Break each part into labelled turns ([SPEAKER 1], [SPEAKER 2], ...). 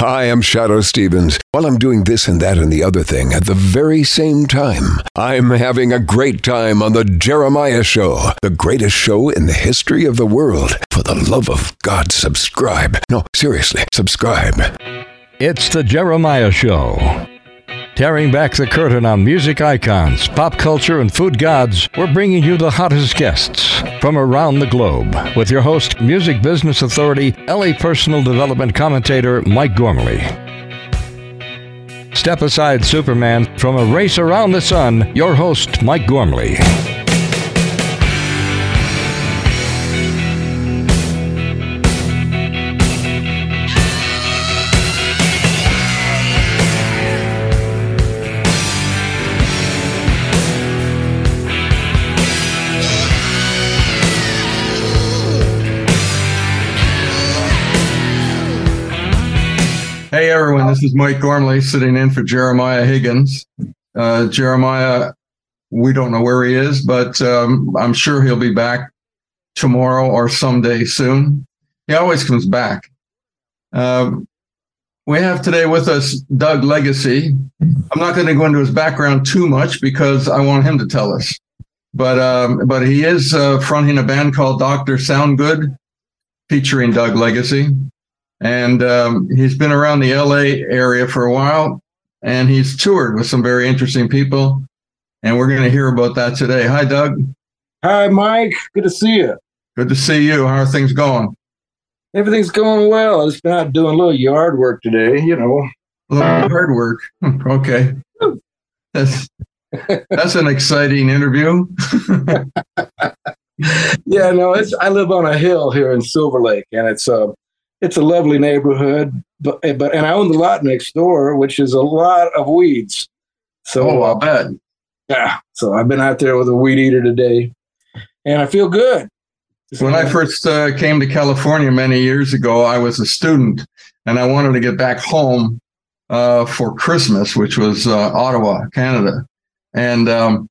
[SPEAKER 1] Hi, I'm Shadoe Stevens. While I'm doing this and that and the other thing at the very same time, I'm having a great time on The Jeremiah Show, the greatest show in the history of the world. For the love of God, subscribe. No, seriously, subscribe.
[SPEAKER 2] It's The Jeremiah Show. Tearing back the curtain on music icons, pop culture, and food gods, we're bringing you the hottest guests from around the globe with your host, music business authority, LA personal development commentator Mike Gormley. Step aside, Superman, from a race around the sun, your host, Mike Gormley.
[SPEAKER 3] Hey everyone, this is Mike Gormley sitting in for Jeremiah Higgins. Uh, Jeremiah, we don't know where he is, but um, I'm sure he'll be back tomorrow or someday soon. He always comes back. Um, we have today with us Doug Legacy. I'm not going to go into his background too much because I want him to tell us. But um, but he is uh, fronting a band called Doctor Soundgood, featuring Doug Legacy and um, he's been around the LA area for a while, and he's toured with some very interesting people, and we're going to hear about that today. Hi, Doug.
[SPEAKER 4] Hi, Mike. Good to see you.
[SPEAKER 3] Good to see you. How are things going?
[SPEAKER 4] Everything's going well. I've just been out doing a little yard work today. You know,
[SPEAKER 3] a little hard work. okay, that's that's an exciting interview.
[SPEAKER 4] yeah, no, it's I live on a hill here in Silver Lake, and it's uh it's a lovely neighborhood, but but and I own the lot next door, which is a lot of weeds. So
[SPEAKER 3] oh, I bet.
[SPEAKER 4] Yeah. So I've been out there with a weed eater today, and I feel good.
[SPEAKER 3] When I first uh, came to California many years ago, I was a student, and I wanted to get back home uh, for Christmas, which was uh, Ottawa, Canada, and um,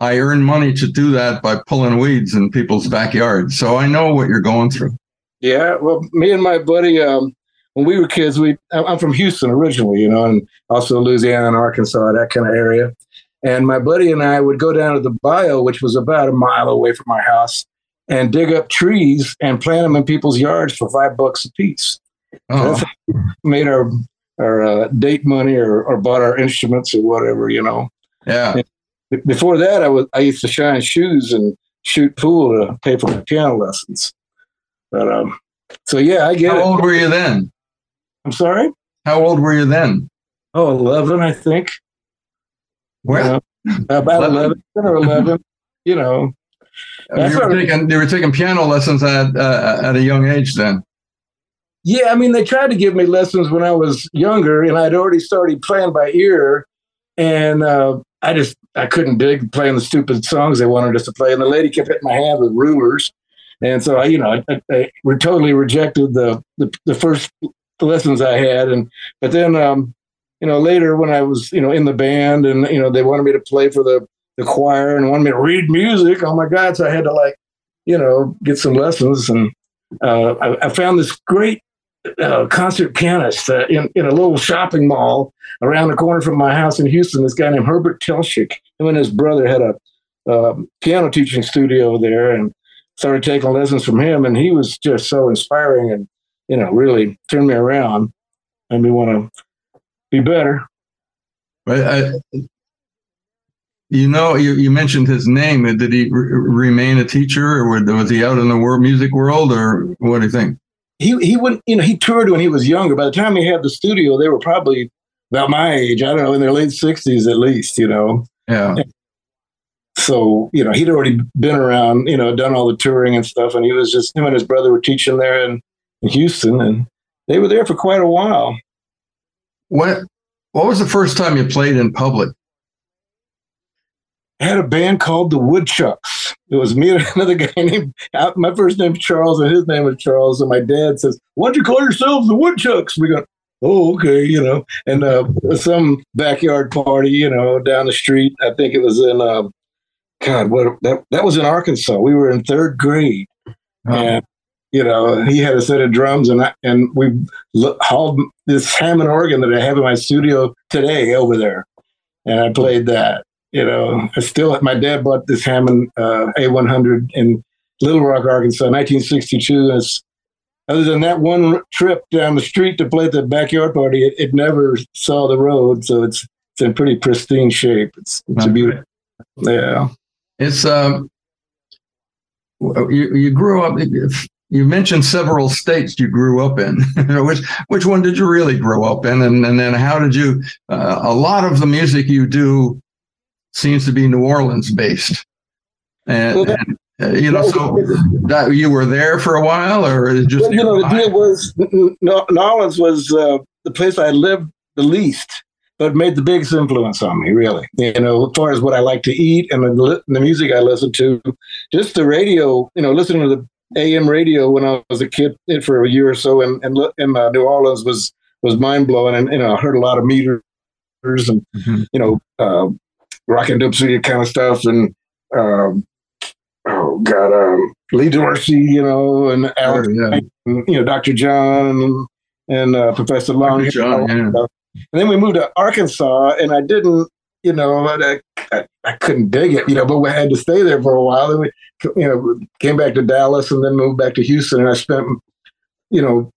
[SPEAKER 3] I earned money to do that by pulling weeds in people's backyards. So I know what you're going through.
[SPEAKER 4] Yeah, well, me and my buddy, um, when we were kids, we I'm from Houston originally, you know, and also Louisiana and Arkansas, that kind of area. And my buddy and I would go down to the bayou, which was about a mile away from our house, and dig up trees and plant them in people's yards for five bucks a piece. Oh. made our our uh, date money or, or bought our instruments or whatever, you know.
[SPEAKER 3] Yeah.
[SPEAKER 4] And before that, I was I used to shine shoes and shoot pool to pay for my piano lessons. But um, so yeah, I get
[SPEAKER 3] How
[SPEAKER 4] it.
[SPEAKER 3] old were you then?
[SPEAKER 4] I'm sorry.
[SPEAKER 3] How old were you then?
[SPEAKER 4] Oh, 11, I think.
[SPEAKER 3] Where?
[SPEAKER 4] You know, about 11, 11 or 11, you know.
[SPEAKER 3] You were, taking, you were taking piano lessons at, uh, at a young age then?
[SPEAKER 4] Yeah, I mean, they tried to give me lessons when I was younger, and I'd already started playing by ear. And uh, I just, I couldn't dig playing the stupid songs they wanted us to play. And the lady kept hitting my hand with rulers. And so I, you know, I, I, totally rejected the, the, the first lessons I had, and but then, um, you know, later when I was, you know, in the band, and you know, they wanted me to play for the the choir and wanted me to read music. Oh my God! So I had to like, you know, get some lessons, and uh, I, I, found this great uh, concert pianist uh, in in a little shopping mall around the corner from my house in Houston. This guy named Herbert Telschik. Him and his brother had a um, piano teaching studio there, and started taking lessons from him, and he was just so inspiring and you know really turned me around, made me want to be better.
[SPEAKER 3] But I, you know, you, you mentioned his name. Did he remain a teacher, or was he out in the world music world, or what do you think?
[SPEAKER 4] He he wouldn't. you know, he toured when he was younger. By the time he had the studio, they were probably about my age. I don't know, in their late sixties at least. You know.
[SPEAKER 3] Yeah
[SPEAKER 4] so you know he'd already been around you know done all the touring and stuff and he was just him and his brother were teaching there in, in houston and they were there for quite a while
[SPEAKER 3] what what was the first time you played in public
[SPEAKER 4] I had a band called the Woodchucks. It was me and another guy named my first name's Charles and his name was Charles. And my dad says, "Why don't you call yourselves the Woodchucks?" We go, "Oh, okay," you know. And uh, some backyard party, you know, down the street. I think it was in uh, God, what that that was in Arkansas. We were in third grade, and You know, he had a set of drums, and I, and we hauled this Hammond organ that I have in my studio today over there, and I played that. You know, I still my dad bought this Hammond uh, A100 in Little Rock, Arkansas, 1962. And other than that one trip down the street to play at the backyard party, it, it never saw the road, so it's it's in pretty pristine shape. It's it's a beautiful, yeah.
[SPEAKER 3] It's um, you you grew up. You mentioned several states you grew up in. which which one did you really grow up in, and and then how did you? Uh, a lot of the music you do seems to be New Orleans based, and, well, that, and uh, you know, so that you were there for a while, or just
[SPEAKER 4] well, you know the deal was New Orleans was uh, the place I lived the least but made the biggest influence on me, really. You know, as far as what I like to eat and the, the music I listen to, just the radio, you know, listening to the AM radio when I was a kid for a year or so in, in, in uh, New Orleans was was mind blowing. And, you know, I heard a lot of meters and, mm-hmm. you know, uh, Rockin' Dopsie kind of stuff. And, um, oh, God, um, Lee Dorsey, you know, and Alex, oh, yeah. and, you know, Dr. John and, and uh, Professor Long. John, yeah. And then we moved to Arkansas, and I didn't, you know, I, I, I, couldn't dig it, you know, but we had to stay there for a while. Then we, you know, came back to Dallas and then moved back to Houston, and I spent, you know,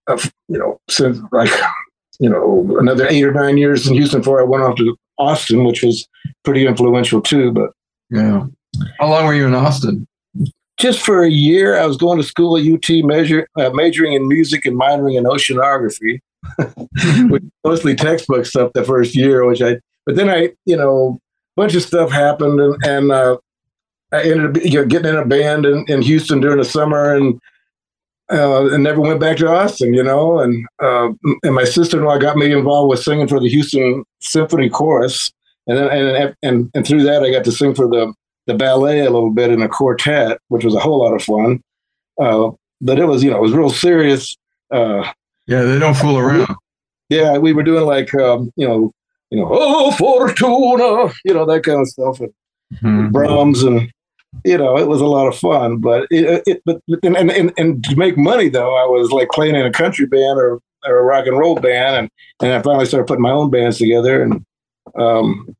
[SPEAKER 4] you know, since like, you know, another eight or nine years in Houston before I went off to Austin, which was pretty influential too. But
[SPEAKER 3] yeah, how long were you in Austin?
[SPEAKER 4] Just for a year. I was going to school at UT, uh, majoring in music and minoring in oceanography. mostly textbook stuff the first year, which I, but then I, you know, a bunch of stuff happened and, and uh, I ended up you know, getting in a band in, in Houston during the summer and, uh, and never went back to Austin, you know, and, uh, and my sister-in-law got me involved with singing for the Houston Symphony Chorus. And then, and, and, and through that, I got to sing for the, the ballet a little bit in a quartet, which was a whole lot of fun. Uh, but it was, you know, it was real serious. Uh,
[SPEAKER 3] yeah, they don't fool around.
[SPEAKER 4] Yeah, we were doing like um, you know, you know, oh Fortuna, you know that kind of stuff, and mm-hmm. Brahms, and you know, it was a lot of fun. But it, it but and, and and to make money though, I was like playing in a country band or or a rock and roll band, and and I finally started putting my own bands together, and um,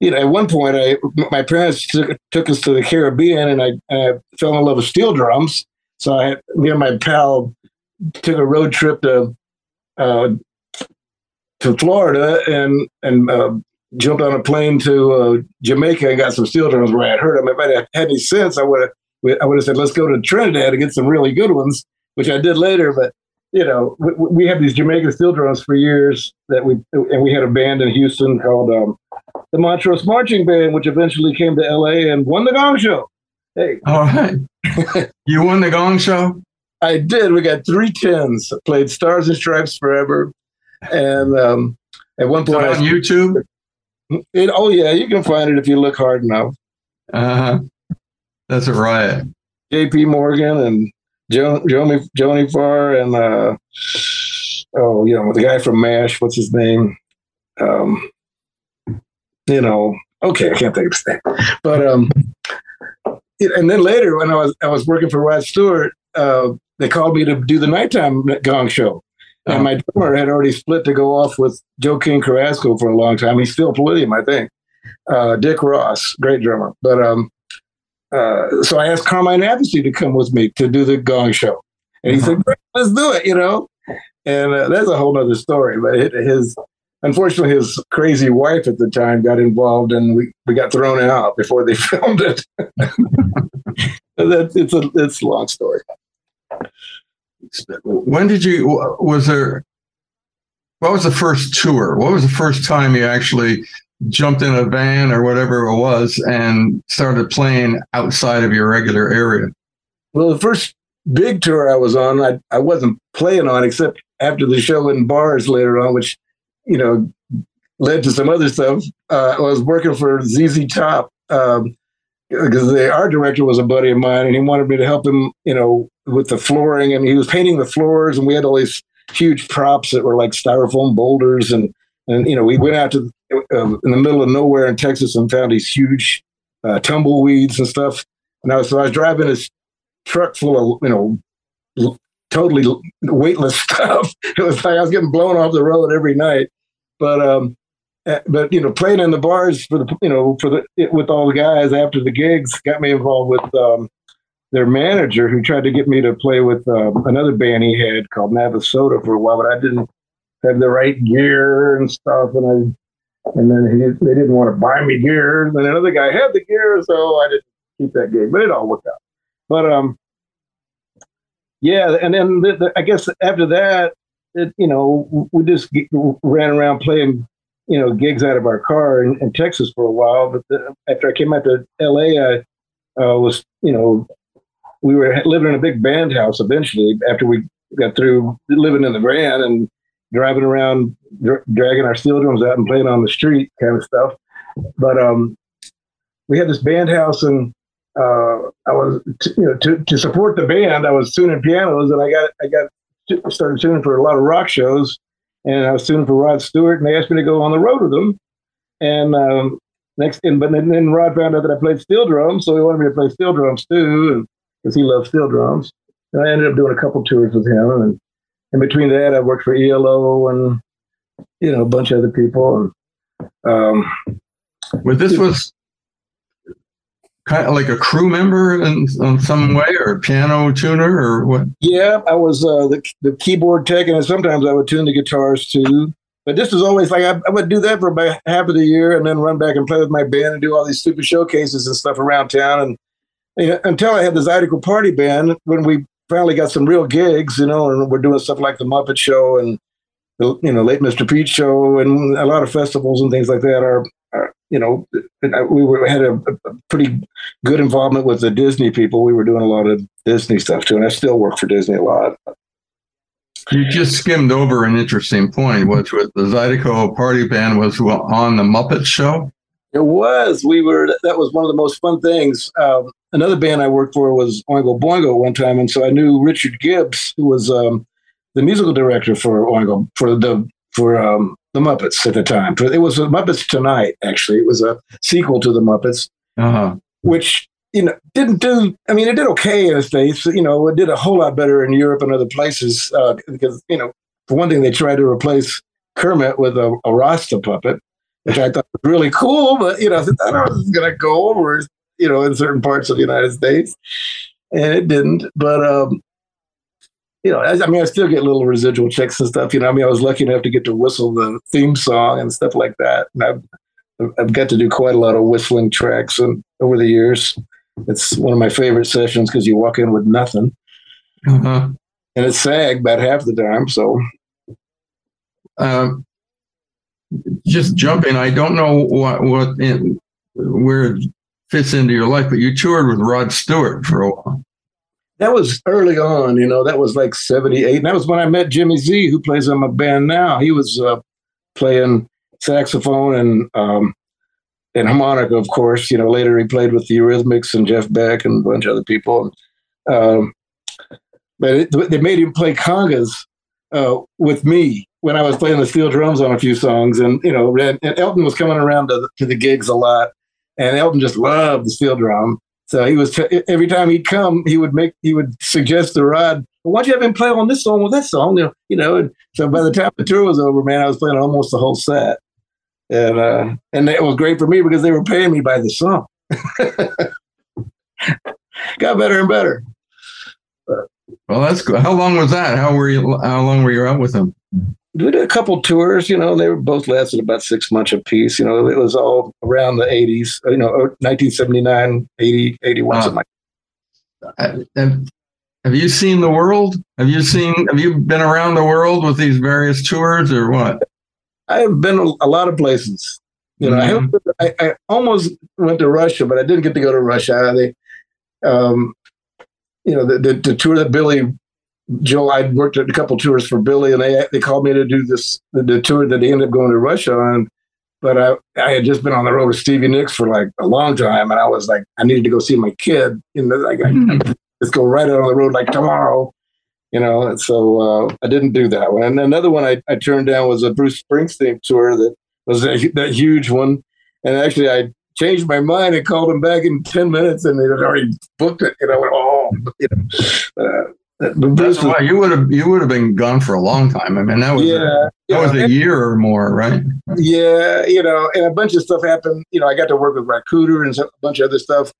[SPEAKER 4] you know, at one point, I my parents took, took us to the Caribbean, and I, and I fell in love with steel drums. So I, me and my pal took a road trip to uh, to Florida and and uh, jumped on a plane to uh, Jamaica and got some steel drums where I had heard them. If I had had any sense, I would have I would have said, "Let's go to Trinidad and get some really good ones," which I did later. But you know, we, we had these Jamaican steel drums for years that we and we had a band in Houston called um, the Montrose Marching Band, which eventually came to L.A. and won the Gong Show. Hey,
[SPEAKER 3] all right, you won the Gong Show.
[SPEAKER 4] I did. We got three tens. Played Stars and Stripes forever, and um, at one point
[SPEAKER 3] on YouTube.
[SPEAKER 4] It, oh yeah, you can find it if you look hard enough.
[SPEAKER 3] Uh huh. That's a riot.
[SPEAKER 4] Jaye P. Morgan and jo- Joni Joni Farr and uh, oh, you know the guy from Mash. What's his name? Um, you know, okay, I can't think of his name, but um, and then later when I was I was working for Rod Stewart, uh, they called me to do the nighttime gong show. And oh. my drummer had already split to go off with Joe King Carrasco for a long time. He's still him, I think. Uh, Dick Ross, great drummer. But um, uh, so I asked Carmine Appice to come with me to do the gong show. And he uh-huh. said, let's do it, you know? And uh, that's a whole other story. But his, unfortunately, his crazy wife at the time got involved and we, we got thrown out before they filmed it. that, it's, a, it's a long story
[SPEAKER 3] when did you was there what was the first tour? What was the first time you actually jumped in a van or whatever it was and started playing outside of your regular area?
[SPEAKER 4] Well the first big tour i was on i, I wasn't playing on except after the show in bars later on which you know led to some other stuff. Uh, i was working for zz top um, because the art director was a buddy of mine and he wanted me to help him, you know, with the flooring. And he was painting the floors and we had all these huge props that were like styrofoam boulders. And, and you know, we went out to uh, in the middle of nowhere in Texas and found these huge uh, tumbleweeds and stuff. And I was, so I was driving this truck full of, you know, totally weightless stuff. It was like I was getting blown off the road every night. But um, eh, but you know, playing in the bars for the you know for the with all the guys after the gigs got me involved with um, their manager who tried to get me to play with um, another band he had called Navasota for a while, but I didn't have the right gear and stuff, and I and then he, they didn't want to buy me gear. And another guy had the gear, so I didn't keep that gig, but it all worked out. But um, yeah, and then the, the, I guess after that, it, you know, we just ran around playing, you know, gigs out of our car in, in Texas for a while. But the, after I came out to LA, I uh, was, you know, we were living in a big band house eventually after we got through living in the van and driving around, dr- dragging our steel drums out and playing on the street kind of stuff. But um, we had this band house and uh, I was, t- you know, to, to support the band, I was tuning pianos, and I got I got started tuning for a lot of rock shows, and I was tuning for Rod Stewart, and they asked me to go on the road with them. And um, next, and but then, then Rod found out that I played steel drums, so he wanted me to play steel drums too, and because he loves steel drums. And I ended up doing a couple tours with him, and in between that, I worked for ELO and you know a bunch of other people. And um,
[SPEAKER 3] but this was kind of like a crew member in, in some way or a piano tuner or what?
[SPEAKER 4] Yeah, I was uh, the, the keyboard tech, and sometimes I would tune the guitars too. But this was always like I, I, would do that for about half of the year, and then run back and play with my band and do all these stupid showcases and stuff around town. And you know, until I had the Zydeco Party Band, when we finally got some real gigs, you know, and we're doing stuff like the Muppet Show and the you know late Mr. Pete Show and a lot of festivals and things like that. Are you know, we were, had a, a, pretty good involvement with the Disney people. We were doing a lot of Disney stuff too, and I still work for Disney a lot.
[SPEAKER 3] You just skimmed over an interesting point, which was the Zydeco party band was on the Muppet Show.
[SPEAKER 4] It was. We were. That was one of the most fun things. Um, another band I worked for was Oingo Boingo one time, and so I knew Richard Gibbs, who was um, the musical director for Oingo for the for um, the Muppets at the time. It was Muppets Tonight, actually. It was a sequel to the Muppets, uh-huh. which you know didn't do. I mean, it did okay in the states. You know, it did a whole lot better in Europe and other places uh, because you know, for one thing, they tried to replace Kermit with a, a Rasta puppet, which I thought was really cool. But you know, I thought it was going to go over, you know, in certain parts of the United States, and it didn't. But um, you know, I, I, mean, I still get little residual checks and stuff. You know, I mean, I was lucky enough to get to whistle the theme song and stuff like that. And I've, I've got to do quite a lot of whistling tracks and over the years. It's one of my favorite sessions because you walk in with nothing. Uh-huh. And it's SAG about half the time. So,
[SPEAKER 3] um, just jumping, I don't know what, what in, where it fits into your life, but you toured with Rod Stewart for a while
[SPEAKER 4] that was early on, you know, that was like 78. And that was when I met Jimmy Z, who plays in my band now. He was uh, playing saxophone and um, and harmonica, of course. You know, later he played with the Eurythmics and Jeff Beck and a bunch of other people. Um, but it, they made him play congas uh, with me when I was playing the steel drums on a few songs. And, you know, and Elton was coming around to the, to the gigs a lot. And Elton just loved the steel drum. So he was every time he'd come, he would make he would suggest to Rod, well, "Why don't you have him play on this song with that song?" You know, you know. And so by the time the tour was over, man, I was playing almost the whole set, and uh, and it was great for me because they were paying me by the song. Got better and better.
[SPEAKER 3] Well, that's good. How long was that? How were you? How long were you out with them?
[SPEAKER 4] We did a couple tours, you know, they were both lasted about six months apiece. You know, it was all around the 80s, you know, 1979, 80, 81, uh, something like.
[SPEAKER 3] Have, have you seen the world? Have you seen, have you been around the world with these various tours or what?
[SPEAKER 4] I have been a, a lot of places. You know, mm-hmm. I, I, I, almost went to Russia, but I didn't get to go to Russia. They, um, you know, the, the, the tour that Billy Joe, I'd worked at a couple tours for Billy, and they they called me to do this the tour that they ended up going to Russia on. But I I had just been on the road with Stevie Nicks for like a long time, and I was like, I needed to go see my kid. You know, like mm-hmm. let's go right out on the road like tomorrow. You know, and so uh, I didn't do that one. And another one I, I turned down was a Bruce Springsteen tour that was a, that huge one. And actually, I changed my mind and called him back in ten minutes, and they had already booked it. And I went, oh, you know. Uh, Bruce was,
[SPEAKER 3] why you would have you would have been gone for a long time. I mean, that was
[SPEAKER 4] yeah,
[SPEAKER 3] that was a year or more, right?
[SPEAKER 4] yeah, you know, and a bunch of stuff happened. You know, I got to work with Ry Cooder and some- a bunch of other stuff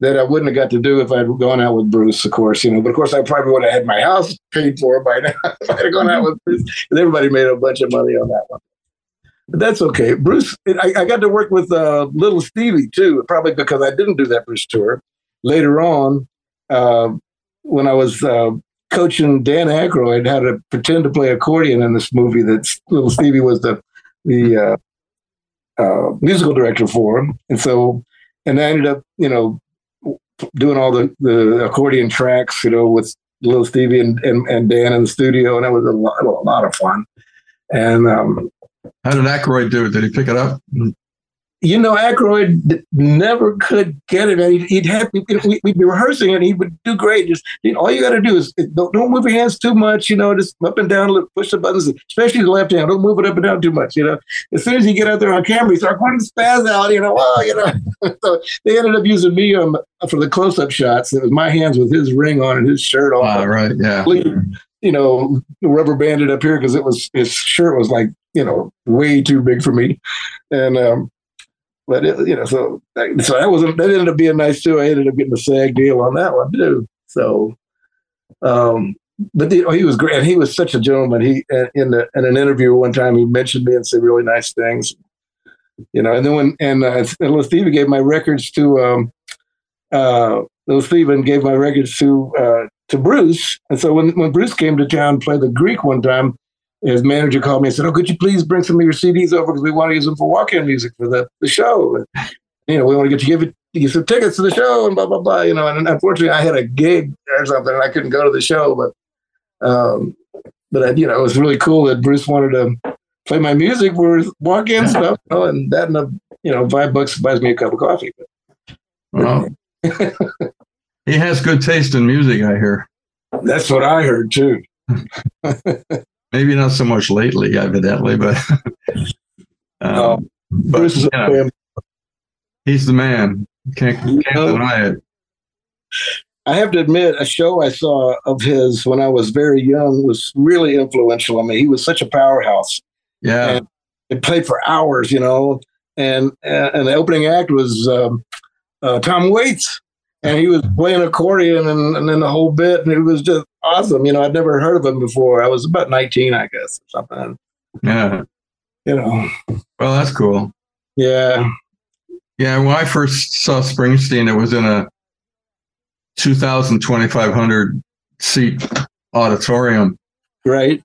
[SPEAKER 4] that I wouldn't have got to do if I'd gone out with Bruce, of course, you know. But of course, I probably would have had my house paid for by now if I'd have gone out with Bruce. 'Cause everybody made a bunch of money on that one. But that's okay. Bruce, I, I got to work with uh, Little Stevie too, probably because I didn't do that Bruce tour. Later on, uh, when I was uh, coaching Dan Aykroyd how to pretend to play accordion in this movie that Little Stevie was the the uh, uh, musical director for, him. and so and I ended up, you know, doing all the, the accordion tracks, you know, with Little Stevie and, and, and Dan in the studio, and that was a lot, a lot of fun. And um,
[SPEAKER 3] How did Aykroyd do it? Did he pick it up?
[SPEAKER 4] You know, Aykroyd never could get it. And he'd, he'd have we- we'd be rehearsing, and he would do great. Just you know, all you got to do is don't, don't move your hands too much. You know, just up and down, push the buttons, especially the left hand. Don't move it up and down too much. You know, as soon as you get out there on camera, you start putting spaz out. You know, well, you know. so they ended up using me um, for the close-up shots. It was my hands with his ring on and his shirt on
[SPEAKER 3] Ah, right. Yeah.
[SPEAKER 4] you know, rubber banded up here because it was his shirt was like, you know, way too big for me. And um but it, you know, so so that wasn't that ended up being nice too. I ended up getting a SAG deal on that one too. So um but the, he was great. And he was such a gentleman. He in the, in an interview one time he mentioned me and said really nice things. You know, and then when and uh, little Stevie gave my records to um uh Steven gave my records to uh to Bruce. And so when, when Bruce came to town to play the Greek one time, his manager called me and said, Oh, could you please bring some of your CDs over because we want to use them for walk-in music for the, the show. And, you know, we want to get you give it you some tickets to the show and blah blah blah. You know, and unfortunately I had a gig or something and I couldn't go to the show, but um but I, you know, it was really cool that Bruce wanted to play my music for his walk-in stuff, you know, and that and a, you know, five bucks buys me a cup of coffee.
[SPEAKER 3] Well, he has good taste in music, I hear.
[SPEAKER 4] That's what I heard too.
[SPEAKER 3] Maybe not so much lately, evidently, but um, but
[SPEAKER 4] Bruce is
[SPEAKER 3] you know, he's the man. Can't, can't deny it.
[SPEAKER 4] I have to admit, a show I saw of his when I was very young was really influential on me. He was such a powerhouse.
[SPEAKER 3] Yeah.
[SPEAKER 4] And it played for hours, you know. And and the opening act was um, uh, Tom Waits, and he was playing accordion and, and then the whole bit, and it was just awesome. You know, I'd never heard of him before. I was about nineteen, I guess, or something.
[SPEAKER 3] Yeah.
[SPEAKER 4] You know,
[SPEAKER 3] Well, that's cool.
[SPEAKER 4] yeah,
[SPEAKER 3] Yeah. When I first saw Springsteen, it was in a 2,000, 2,500 seat auditorium.
[SPEAKER 4] right.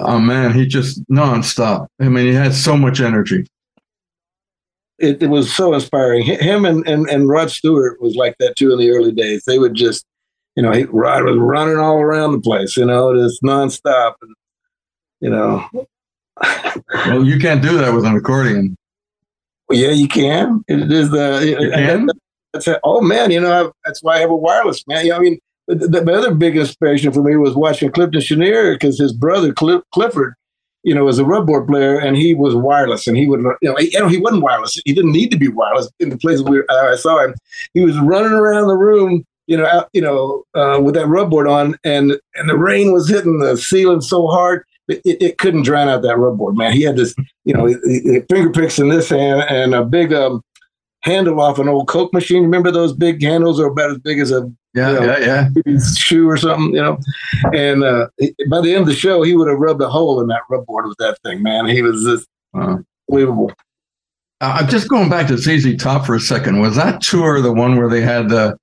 [SPEAKER 3] Oh, man. He just nonstop. I mean, he had so much energy.
[SPEAKER 4] It, it was so inspiring. Him and, and, and Rod Stewart was like that too in the early days. They would just, you know, he, Rod was running all around the place, you know, just nonstop. And, you know,
[SPEAKER 3] Well, you can't do that with an accordion.
[SPEAKER 4] yeah, you can. It is the,
[SPEAKER 3] You can?
[SPEAKER 4] that's it. oh man, you know, I, that's why I have a wireless man. You know, I mean, the, the, the other big inspiration for me was watching Clifton Chenier because his brother Cliff, Clifford, you know, as a rubboard player and he was wireless and he would, you know, he, you know, he wasn't wireless. He didn't need to be wireless in the places where uh, I saw him. He was running around the room, you know, out, you know, uh, with that rubboard on and, and the rain was hitting the ceiling so hard. It, it, couldn't drown out that rubboard, man. He had this, you know, finger picks in this hand and a big um, handle off an old Coke machine. Remember those big handles are about as big as a
[SPEAKER 3] Yeah.
[SPEAKER 4] Yeah.
[SPEAKER 3] Yeah. Yeah.
[SPEAKER 4] shoe or something, you know. And uh, by the end of the show, he would have rubbed a hole in that rubboard with that thing, man. He was just
[SPEAKER 3] Wow.
[SPEAKER 4] unbelievable.
[SPEAKER 3] Uh, I'm just going back to ZZ Top for a second. Was that tour the one where they had the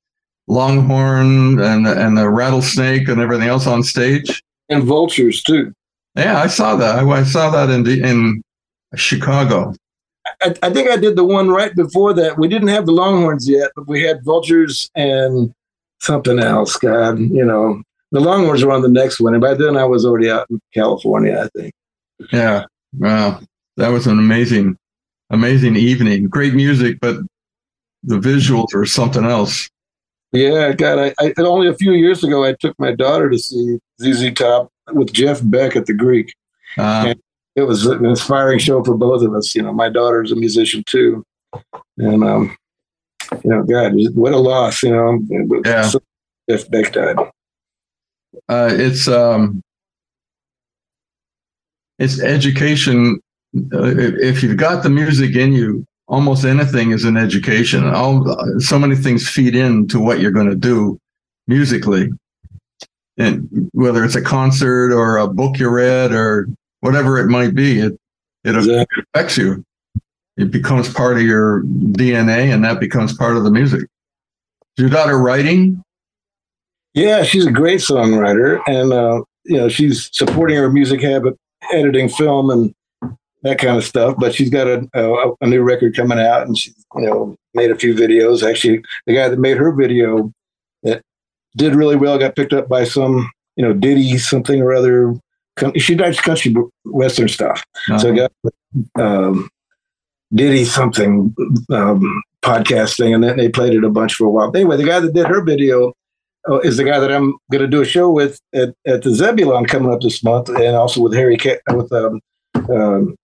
[SPEAKER 3] Longhorn and the, and the rattlesnake and everything else on stage?
[SPEAKER 4] And vultures too.
[SPEAKER 3] Yeah, I saw that. I, I saw that in the, in Chicago.
[SPEAKER 4] I, I think I did the one right before that. We didn't have the Longhorns yet, but we had vultures and something else. God, you know, the Longhorns were on the next one, and by then I was already out in California. I think.
[SPEAKER 3] Yeah, wow, that was an amazing, amazing evening. Great music, but the visuals were something else.
[SPEAKER 4] Yeah, God, I, I only a few years ago I took my daughter to see ZZ Top with Jeff Beck at the Greek.
[SPEAKER 3] Uh,
[SPEAKER 4] it was an inspiring show for both of us. You know, my daughter's a musician too, and um, you know, God, what a loss. You know,
[SPEAKER 3] Yeah.
[SPEAKER 4] So- Jeff Beck died.
[SPEAKER 3] uh, it's um, it's education. Uh, if you've got the music in you, almost anything is an education. All so many things feed into what you're going to do musically, and whether it's a concert or a book you read or whatever it might be, it it affects you. It becomes part of your DNA, and that becomes part of the music. Is your daughter writing?
[SPEAKER 4] Yeah, she's a great songwriter, and uh, you know she's supporting her music habit, editing film and that kind of stuff. But she's got a, a, a new record coming out, and she's you know made a few videos. Actually, the guy that made her video that did really well got picked up by some you know Diddy something or other. She does country western stuff, uh-huh. so I got um, Diddy something um, podcast thing, and then they played it a bunch for a while. Anyway, the guy that did her video uh, is the guy that I'm going to do a show with at, at the Zebulon coming up this month, and also with Harry with um, um,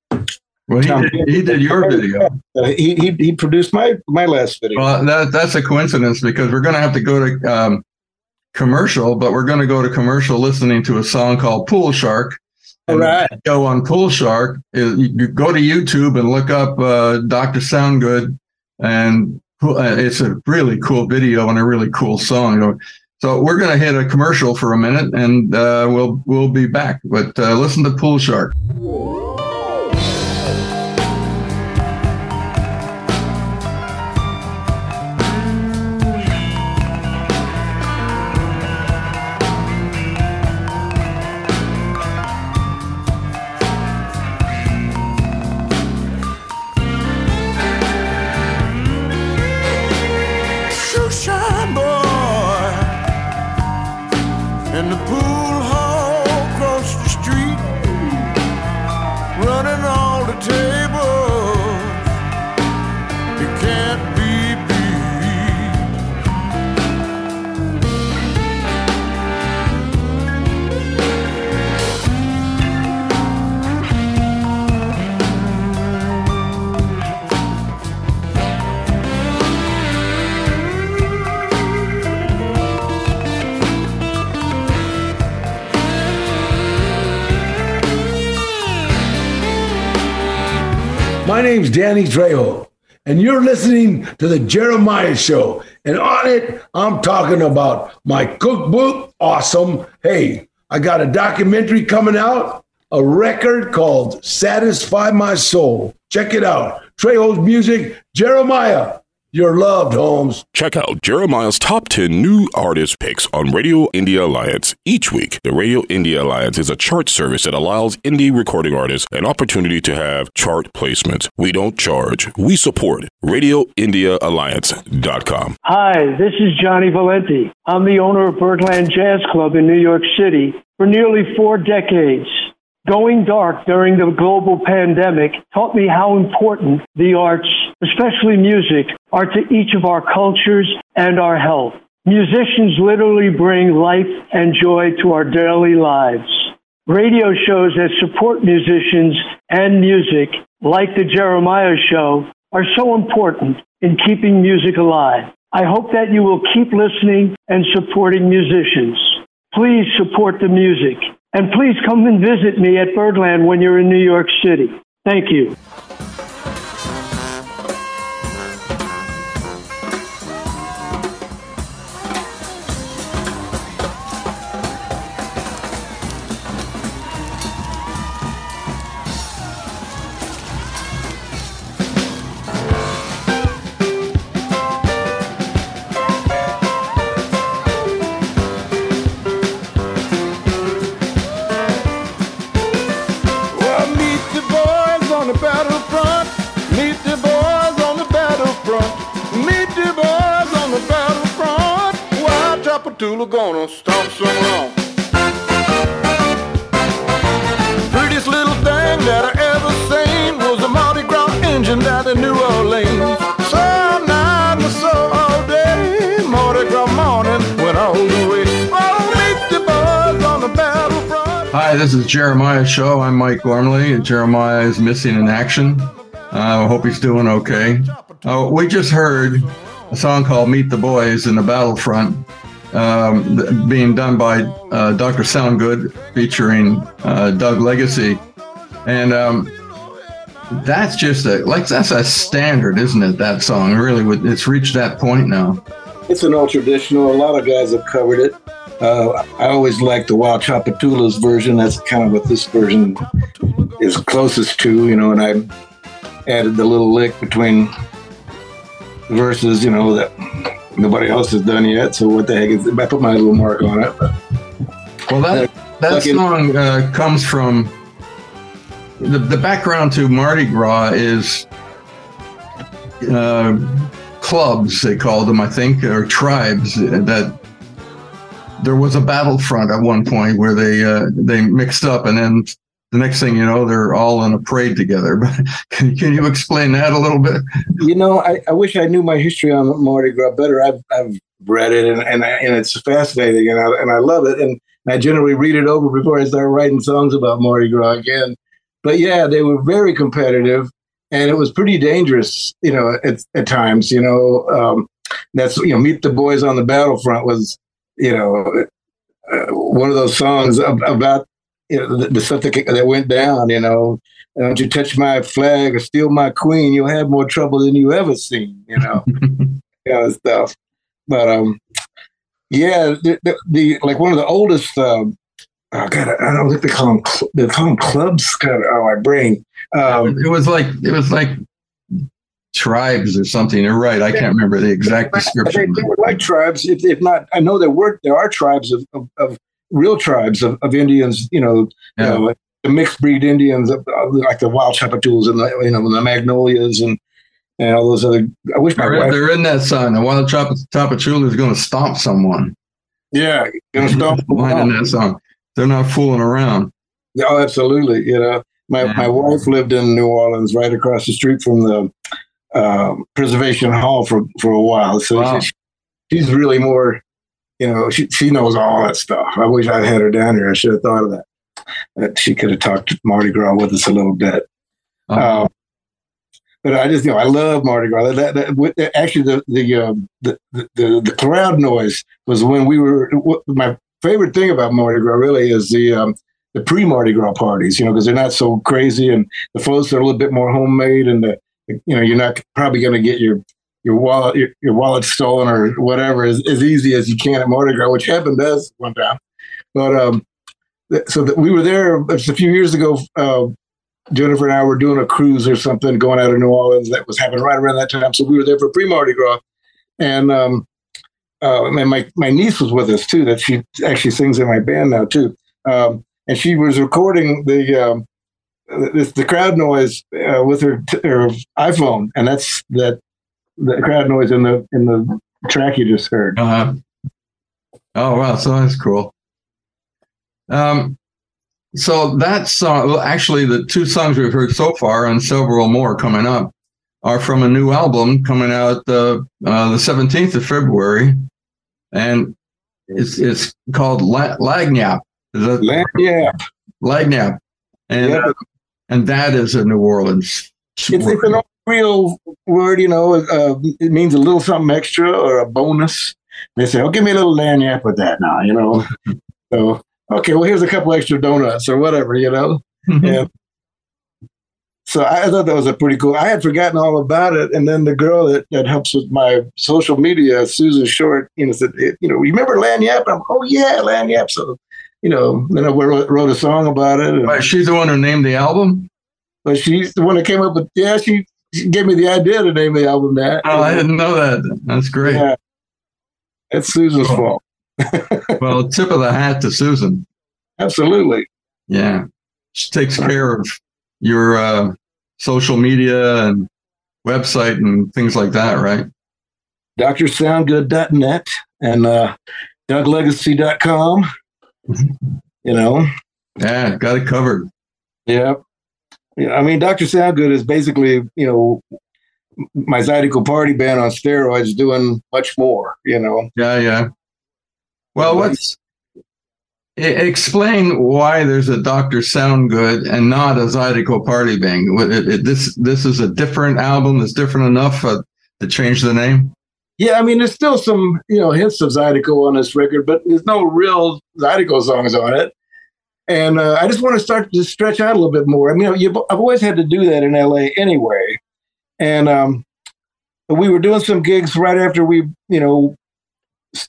[SPEAKER 3] well, he did, he did, your video.
[SPEAKER 4] Uh, he, he, he produced my my last video.
[SPEAKER 3] Well, that that's a coincidence because we're going to have to go to um, commercial, but we're going to go to commercial listening to a song called Pool Shark.
[SPEAKER 4] All right.
[SPEAKER 3] Go on Pool Shark. You go to YouTube and look up uh, Dr. Soundgood, and uh, it's a really cool video and a really cool song. So we're going to hit a commercial for a minute, and uh, we'll we'll be back. But uh, listen to Pool Shark.
[SPEAKER 5] My name's Danny Trejo, and you're listening to The Jeremiah Show. And on it, I'm talking about my cookbook. Awesome. Hey, I got a documentary coming out, a record called Satisfy My Soul. Check it out. Trejo's music, Jeremiah. You're loved, Holmes.
[SPEAKER 6] Check out Jeremiah's top 10 new artist picks on Radio Indie Alliance each week. The Radio Indie Alliance is a chart service that allows indie recording artists an opportunity to have chart placements. We don't charge, we support. RadioIndieAlliance.com.
[SPEAKER 7] Hi, this is Gianni Valenti. I'm the owner of Birdland Jazz Club in New York City for nearly four decades. Going dark during the global pandemic taught me how important the arts, especially music, are to each of our cultures and our health. Musicians literally bring life and joy to our daily lives. Radio shows that support musicians and music, like the Jeremiah Show, are so important in keeping music alive. I hope that you will keep listening and supporting musicians. Please support the music. And please come and visit me at Birdland when you're in New York City. Thank you.
[SPEAKER 8] Tula gonna stomp some. Prettiest little thing that I ever seen was a Mardi Gras engine down in New Orleans. So night so all day, Mardi Gras morning went all the way.
[SPEAKER 3] Hi, this is Jeremiah Show. I'm Mike Gormley, and Jeremiah is missing in action. Uh, I hope he's doing okay. Uh, we just heard a song called Meet the Boys in the Battlefront um, being done by uh, Dr. Soundgood featuring uh, Doug Legacy. And um, that's just a, like, that's a standard, isn't it? That song really, it's reached that point now.
[SPEAKER 4] It's an old traditional. A lot of guys have covered it. Uh, I always like the Wild Tchoupitoulas' version. That's kind of what this version is closest to, you know, and I added the little lick between verses, you know, that nobody else has done yet. So what the heck is I put my little mark on it. But
[SPEAKER 3] Well, that that
[SPEAKER 4] Like
[SPEAKER 3] song uh, comes from the the background to Mardi Gras is uh, clubs they called them, I think, or tribes that there was a battlefront at one point where they uh, they mixed up, and then the next thing you know, they're all in a parade together. But can, can you explain that a little bit?
[SPEAKER 4] you know, I, I wish I knew my history on Mardi Gras better. I've, I've read it and, and, I, and it's fascinating and I, and I love it. And I generally read it over before I start writing songs about Mardi Gras again. But yeah, they were very competitive and it was pretty dangerous, you know, at, at times, you know, um, that's, you know, Meet the Boys on the Battlefront was, you know, uh, one of those songs about, you know, the, the stuff that, that went down, you know, don't you touch my flag or steal my queen, you'll have more trouble than you ever seen, you know, kind of stuff. But um, yeah, the, the, the like one of the oldest. Um, oh God, I don't think they call them. Cl- they call them clubs. God, oh, my brain. Um,
[SPEAKER 3] it was like it was like tribes or something. You're right. I can't remember the exact description.
[SPEAKER 4] they were like tribes. If, if not, I know there were there are tribes of, of, of real tribes of, of Indians. You know,
[SPEAKER 3] Yeah.
[SPEAKER 4] you know, the mixed breed Indians, of like the wild Tchoupitoulas and the you know the magnolias and and all those other. I wish my
[SPEAKER 3] They're,
[SPEAKER 4] wife.
[SPEAKER 3] they're in that song. The wild Tchoupitoulas is going to stomp someone.
[SPEAKER 4] Yeah, gonna stomp them
[SPEAKER 3] in that song. They're not fooling around.
[SPEAKER 4] Oh, absolutely. You know, my,
[SPEAKER 3] Yeah.
[SPEAKER 4] my wife lived in New Orleans, right across the street from the um, Preservation Hall for, for a while. So
[SPEAKER 3] Wow.
[SPEAKER 4] she, she's really more, you know, she, she knows all that stuff. I wish I'd had her down here. I should have thought of that. That she could have talked to Mardi Gras with us a little bit.
[SPEAKER 3] Uh,
[SPEAKER 4] Um, but I just, you know, I love Mardi Gras. That, that, with, actually, the the, um, the the the the crowd noise was when we were. My favorite thing about Mardi Gras really is the um, the pre Mardi Gras parties. You know, because they're not so crazy, and the folks are a little bit more homemade, and the you know you're not probably going to get your your wallet your, your wallet stolen or whatever as, as easy as you can at Mardi Gras, which happened to one time. But um, th- so we were there just a few years ago. Uh, Jennifer and I were doing a cruise or something going out of New Orleans that was happening right around that time. So we were there for pre Mardi Gras. And um, uh, and my, my niece was with us too, that she actually sings in my band now too. Um, and she was recording the um, the, the crowd noise uh, with her, her iPhone. And that's that the crowd noise in the in the track you just heard.
[SPEAKER 3] uh, oh wow, so that's cool. Um, so that song, well, actually, the two songs we've heard so far, and several more coming up, are from a new album coming out uh, uh, the seventeenth of February, and it's it's called La- that
[SPEAKER 4] Land- Yeah,
[SPEAKER 3] And uh, and that is a New Orleans.
[SPEAKER 4] it's, it's an
[SPEAKER 3] word.
[SPEAKER 4] Real word, you know. Uh, it means a little something extra or a bonus. They say, "Oh, give me a little lagniappe with that now," you know. so, okay, well, here's a couple extra donuts or whatever, you know. And so I thought that was a pretty cool. I had forgotten all about it, and then the girl that, that helps with my social media, Susan Short, you know, said, "You know, remember Lagniappe?" I'm, "Oh yeah, Lagniappe." So, you know, then I wrote, wrote a song about it. and-
[SPEAKER 3] But she's the one who named the album.
[SPEAKER 4] but she's the one that came up with yeah she gave me the idea to name the album that
[SPEAKER 3] Oh, I didn't know that. That's great.
[SPEAKER 4] yeah it's susan's fault
[SPEAKER 3] Well, tip of the hat to Susan.
[SPEAKER 4] absolutely
[SPEAKER 3] Yeah, she takes care of your uh, social media and website and things like that, right?
[SPEAKER 4] drsoundgood.net and uh douglegacy.com you know
[SPEAKER 3] Yeah, got it covered.
[SPEAKER 4] yeah yeah i mean dr soundgood is basically you know my zydeco party band on steroids doing much more you know
[SPEAKER 3] Yeah, yeah. Well, what's e- explain why there's a Doctor Soundgood and not a Zydeco Party band. It- it- This this is a different album. That's different enough uh, to change the name.
[SPEAKER 4] Yeah, I mean, there's still some you know hints of Zydeco on this record, but there's no real Zydeco songs on it. And uh, I just want to start to stretch out a little bit more. I mean, you know, I've always had to do that in LA anyway. And um, we were doing some gigs right after we, you know,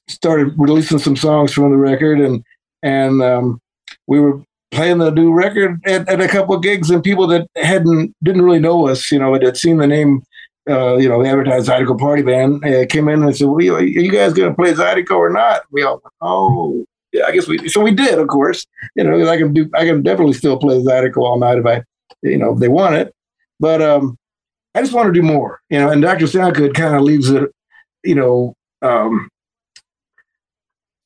[SPEAKER 4] started releasing some songs from the record, and and um, we were playing the new record at, at, a couple of gigs, and people that hadn't didn't really know us, you know, had seen the name, uh, you know, advertised Zydeco Party Band, uh, came in and said, well, "Are you guys going to play Zydeco or not?" We all, went, "Oh, yeah, I guess we." So we did, of course. You know, I can do, I can definitely still play Zydeco all night if I, you know, if they want it. But um, I just want to do more, you know. And Dr. Soundgood kind of leaves it, you know, um,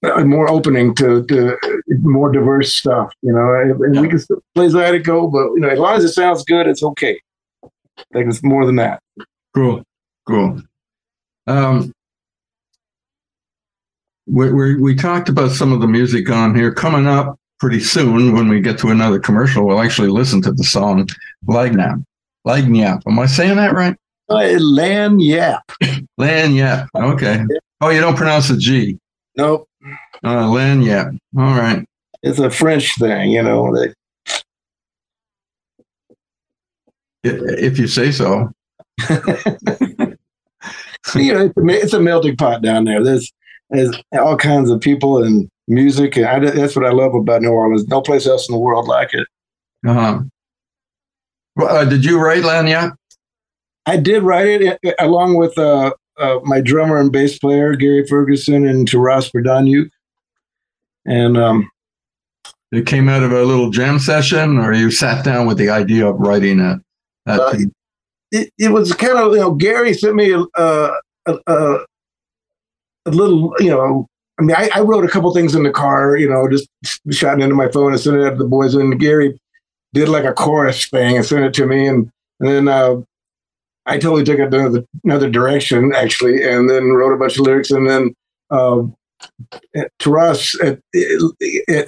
[SPEAKER 4] more opening to, to more diverse stuff, you know. And we can still play Zydeco, but you know, as long as it sounds good, it's okay. I think it's more than that.
[SPEAKER 3] Cool, cool. Um, we, we we talked about some of the music on here coming up pretty soon. When we get to another commercial, we'll actually listen to the song Lagniappe. Lagniappe. Am I saying that right?
[SPEAKER 4] Uh, Lagniappe.
[SPEAKER 3] Lagniappe. Okay. Oh, you don't pronounce the G.
[SPEAKER 4] Nope.
[SPEAKER 3] Uh, Lagniappe. All right.
[SPEAKER 4] It's a French thing, you know. They...
[SPEAKER 3] If you say so.
[SPEAKER 4] you know, it's a melting pot down there. There's there's all kinds of people and music, and I, that's what I love about New Orleans. No place else in the world like it.
[SPEAKER 3] Uh-huh. Uh, did you write Lagniappe?
[SPEAKER 4] I did write it uh, along with uh, uh, my drummer and bass player Gary Ferguson and Taras Prodaniuk. And um,
[SPEAKER 3] it came out of a little jam session, or you sat down with the idea of writing it.
[SPEAKER 4] Uh, it, it was kind of you know Gary sent me a, a, a, a little you know I mean I, I, wrote a couple things in the car you know just shot it into my phone and sent it out to the boys. And Gary did like a chorus thing and sent it to me. And, and then uh, I totally took it another, another direction actually and then wrote a bunch of lyrics. And then uh, to us at,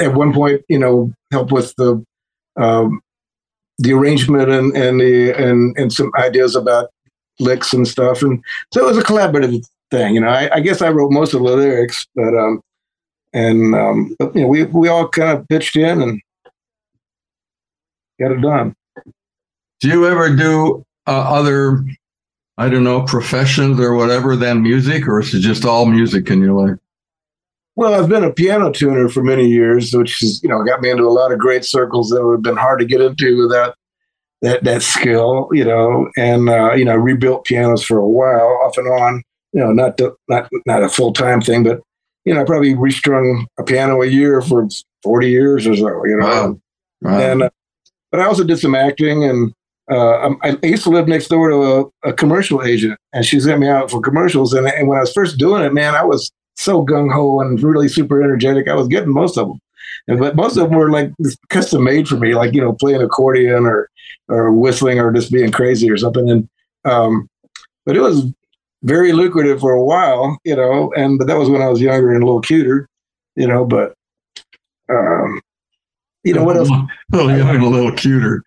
[SPEAKER 4] at one point, you know, help with the um, the arrangement and and the and and some ideas about licks and stuff, and so it was a collaborative thing. You know, I, I guess I wrote most of the lyrics, but um, and um, but, you know, we we all kind of pitched in and got it done.
[SPEAKER 3] Do you ever do uh, other, I don't know, professions or whatever than music, or is it just all music in your life?
[SPEAKER 4] Well, I've been a piano tuner for many years, which has you know got me into a lot of great circles that would have been hard to get into without that that skill, you know. And uh, you know, rebuilt pianos for a while, off and on. You know, not to, not not a full time thing, but you know, I probably restrung a piano a year for forty years or so. You know, wow. Wow. and uh, but I also did some acting, and uh, I used to live next door to a, a, commercial agent, and she sent me out for commercials. And, and when I was first doing it, man, I was so gung ho and really super energetic. I was getting most of them, and, but most of them were like custom made for me, like you know playing accordion or or whistling or just being crazy or something. And um, but it was very lucrative for a while, you know. And but that was when I was younger and a little cuter, you know. But um, you know what else?
[SPEAKER 3] Young and a little cuter.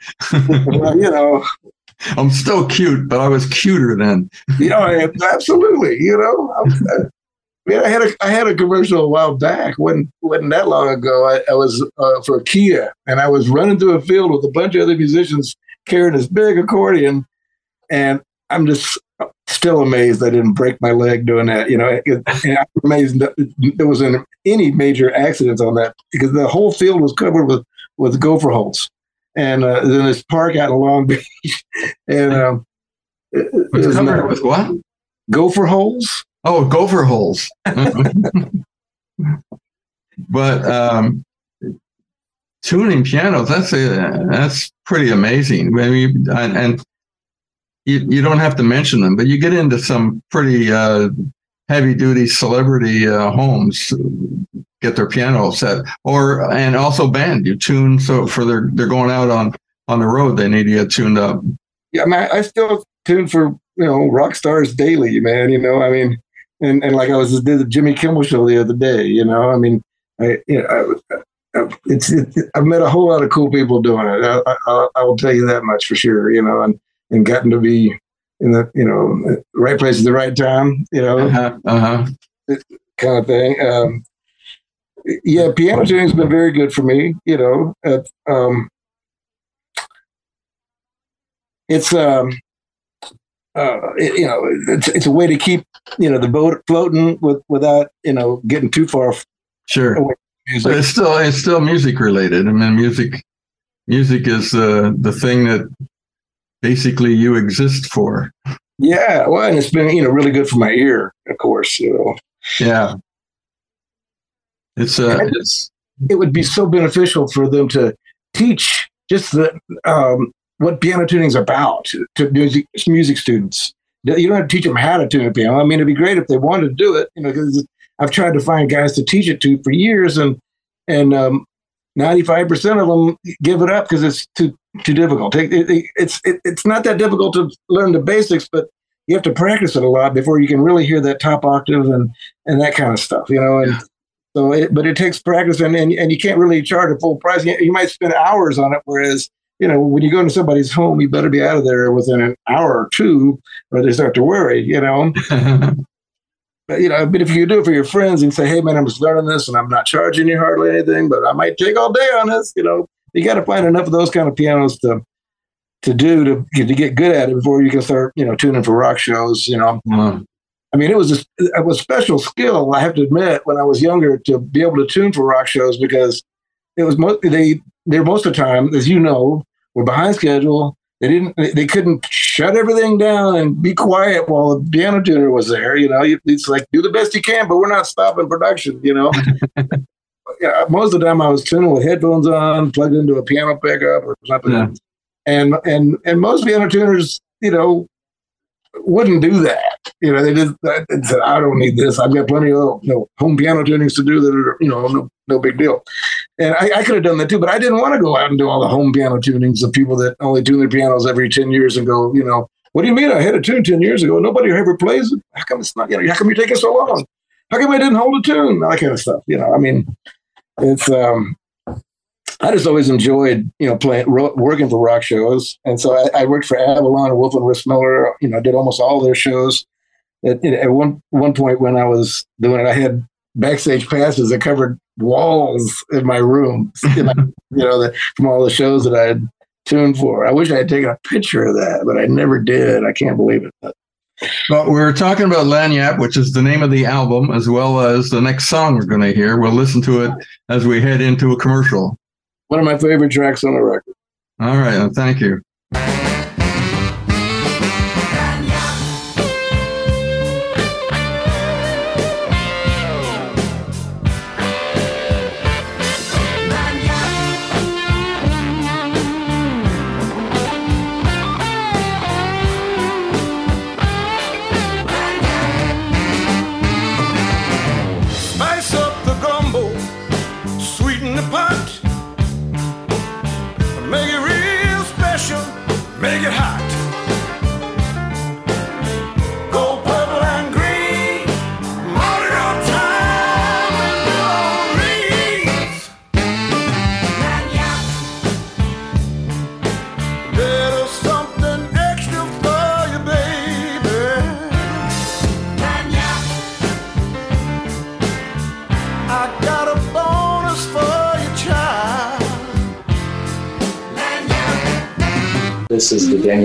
[SPEAKER 4] well, you know,
[SPEAKER 3] I'm still cute, but I was cuter then.
[SPEAKER 4] you know, absolutely. You know, Man, I had a I had a commercial a while back. wasn't wasn't that long ago. I, I was uh, for Kia, and I was running through a field with a bunch of other musicians carrying this big accordion, and I'm just still amazed I didn't break my leg doing that. You know, it, I'm amazed that there wasn't any major accidents on that because the whole field was covered with with gopher holes, and uh, then this park out in Long Beach, and um,
[SPEAKER 3] it, it was covered with what?
[SPEAKER 4] Gopher holes.
[SPEAKER 3] Oh, gopher holes. but um, tuning pianos, that's a, that's pretty amazing. I mean, and, and you, you don't have to mention them, but you get into some pretty uh, heavy duty celebrity uh, homes get their piano set or and also band you tune so for their they're going out on on the road they need to get tuned up
[SPEAKER 4] yeah I, mean, I still tune for you know rock stars daily man you know i mean and and like I was did the Jimmy Kimmel show the other day. You know, I mean, I, you know, it's it, I've met a whole lot of cool people doing it. I, I, I, will tell you that much for sure. You know, and and gotten to be in the you know right place at the right time. You know,
[SPEAKER 3] Uh-huh. uh-huh.
[SPEAKER 4] kind of thing. Um, yeah, piano tuning's been very good for me. You know, uh, um, it's um, uh, it- you know, it's it's a way to keep you know the boat floating with without you know getting too far.
[SPEAKER 3] Sure.
[SPEAKER 4] away from
[SPEAKER 3] But it's still it's still music related. I mean, music music is uh, the thing that basically you exist for.
[SPEAKER 4] Yeah, well, and it's been you know really good for my ear, of course. You know,
[SPEAKER 3] Yeah. It's uh, it's
[SPEAKER 4] it would be so beneficial for them to teach just the um, what piano tuning is about to music music students. You don't have to teach them how to tune a piano. I mean, it'd be great if they wanted to do it. You know, because I've tried to find guys to teach it to for years, and and um, ninety-five percent of them give it up because it's too too difficult. It, it, it's it, it's not that difficult to learn the basics, but you have to practice it a lot before you can really hear that top octave and and that kind of stuff. You know, and so, it, but it takes practice, and, and and you can't really charge a full price. You, you might spend hours on it, whereas you know when you go into somebody's home, you better be out of there within an hour or two, or they start to worry. You know, but you know, but if you do it for your friends and say, "Hey, man, I'm just learning this, and I'm not charging you hardly anything, but I might take all day on this," you know, you got to find enough of those kind of pianos to to do to to get good at it before you can start, you know, tuning for rock shows. You know,
[SPEAKER 3] Well,
[SPEAKER 4] I mean, it was just it was special skill. I have to admit, when I was younger, to be able to tune for rock shows because it was most they they're most of the time, as you know, were behind schedule. They didn't they- they couldn't shut everything down and be quiet while the piano tuner was there. You know, it's like do the best you can, but we're not stopping production. You know. yeah, most of the time I was tuning with headphones on, plugged into a piano pickup or something.
[SPEAKER 3] Yeah.
[SPEAKER 4] And and and most piano tuners, you know, wouldn't do that. You know, they just uh, they said, "I don't need this. I've got plenty of you know, home piano tunings to do that are you know no, no big deal." And I, I could have done that too, but I didn't want to go out and do all the home piano tunings of people that only tune their pianos every ten years and go, you know, what do you mean I had a tune ten years ago? Nobody ever plays it. How come it's not? You know, how come you're taking so long? How come I didn't hold a tune? That kind of stuff. You know, I mean, it's um, I just always enjoyed, you know, playing, ro- working for rock shows. And so I, I worked for Avalon and Wolf and Rissmiller, you know, did almost all their shows. At, at one, one point when I was doing it, I had backstage passes that covered walls in my room, you know, you know the, from all the shows that I had tuned for. I wish I had taken a picture of that, but I never did. I can't believe it. But
[SPEAKER 3] we're talking about Lagniappe, which is the name of the album, as well as the next song we're going to hear. We'll listen to it as we head into a commercial.
[SPEAKER 4] one of my favorite tracks on the record.
[SPEAKER 3] All right. uh, Thank you.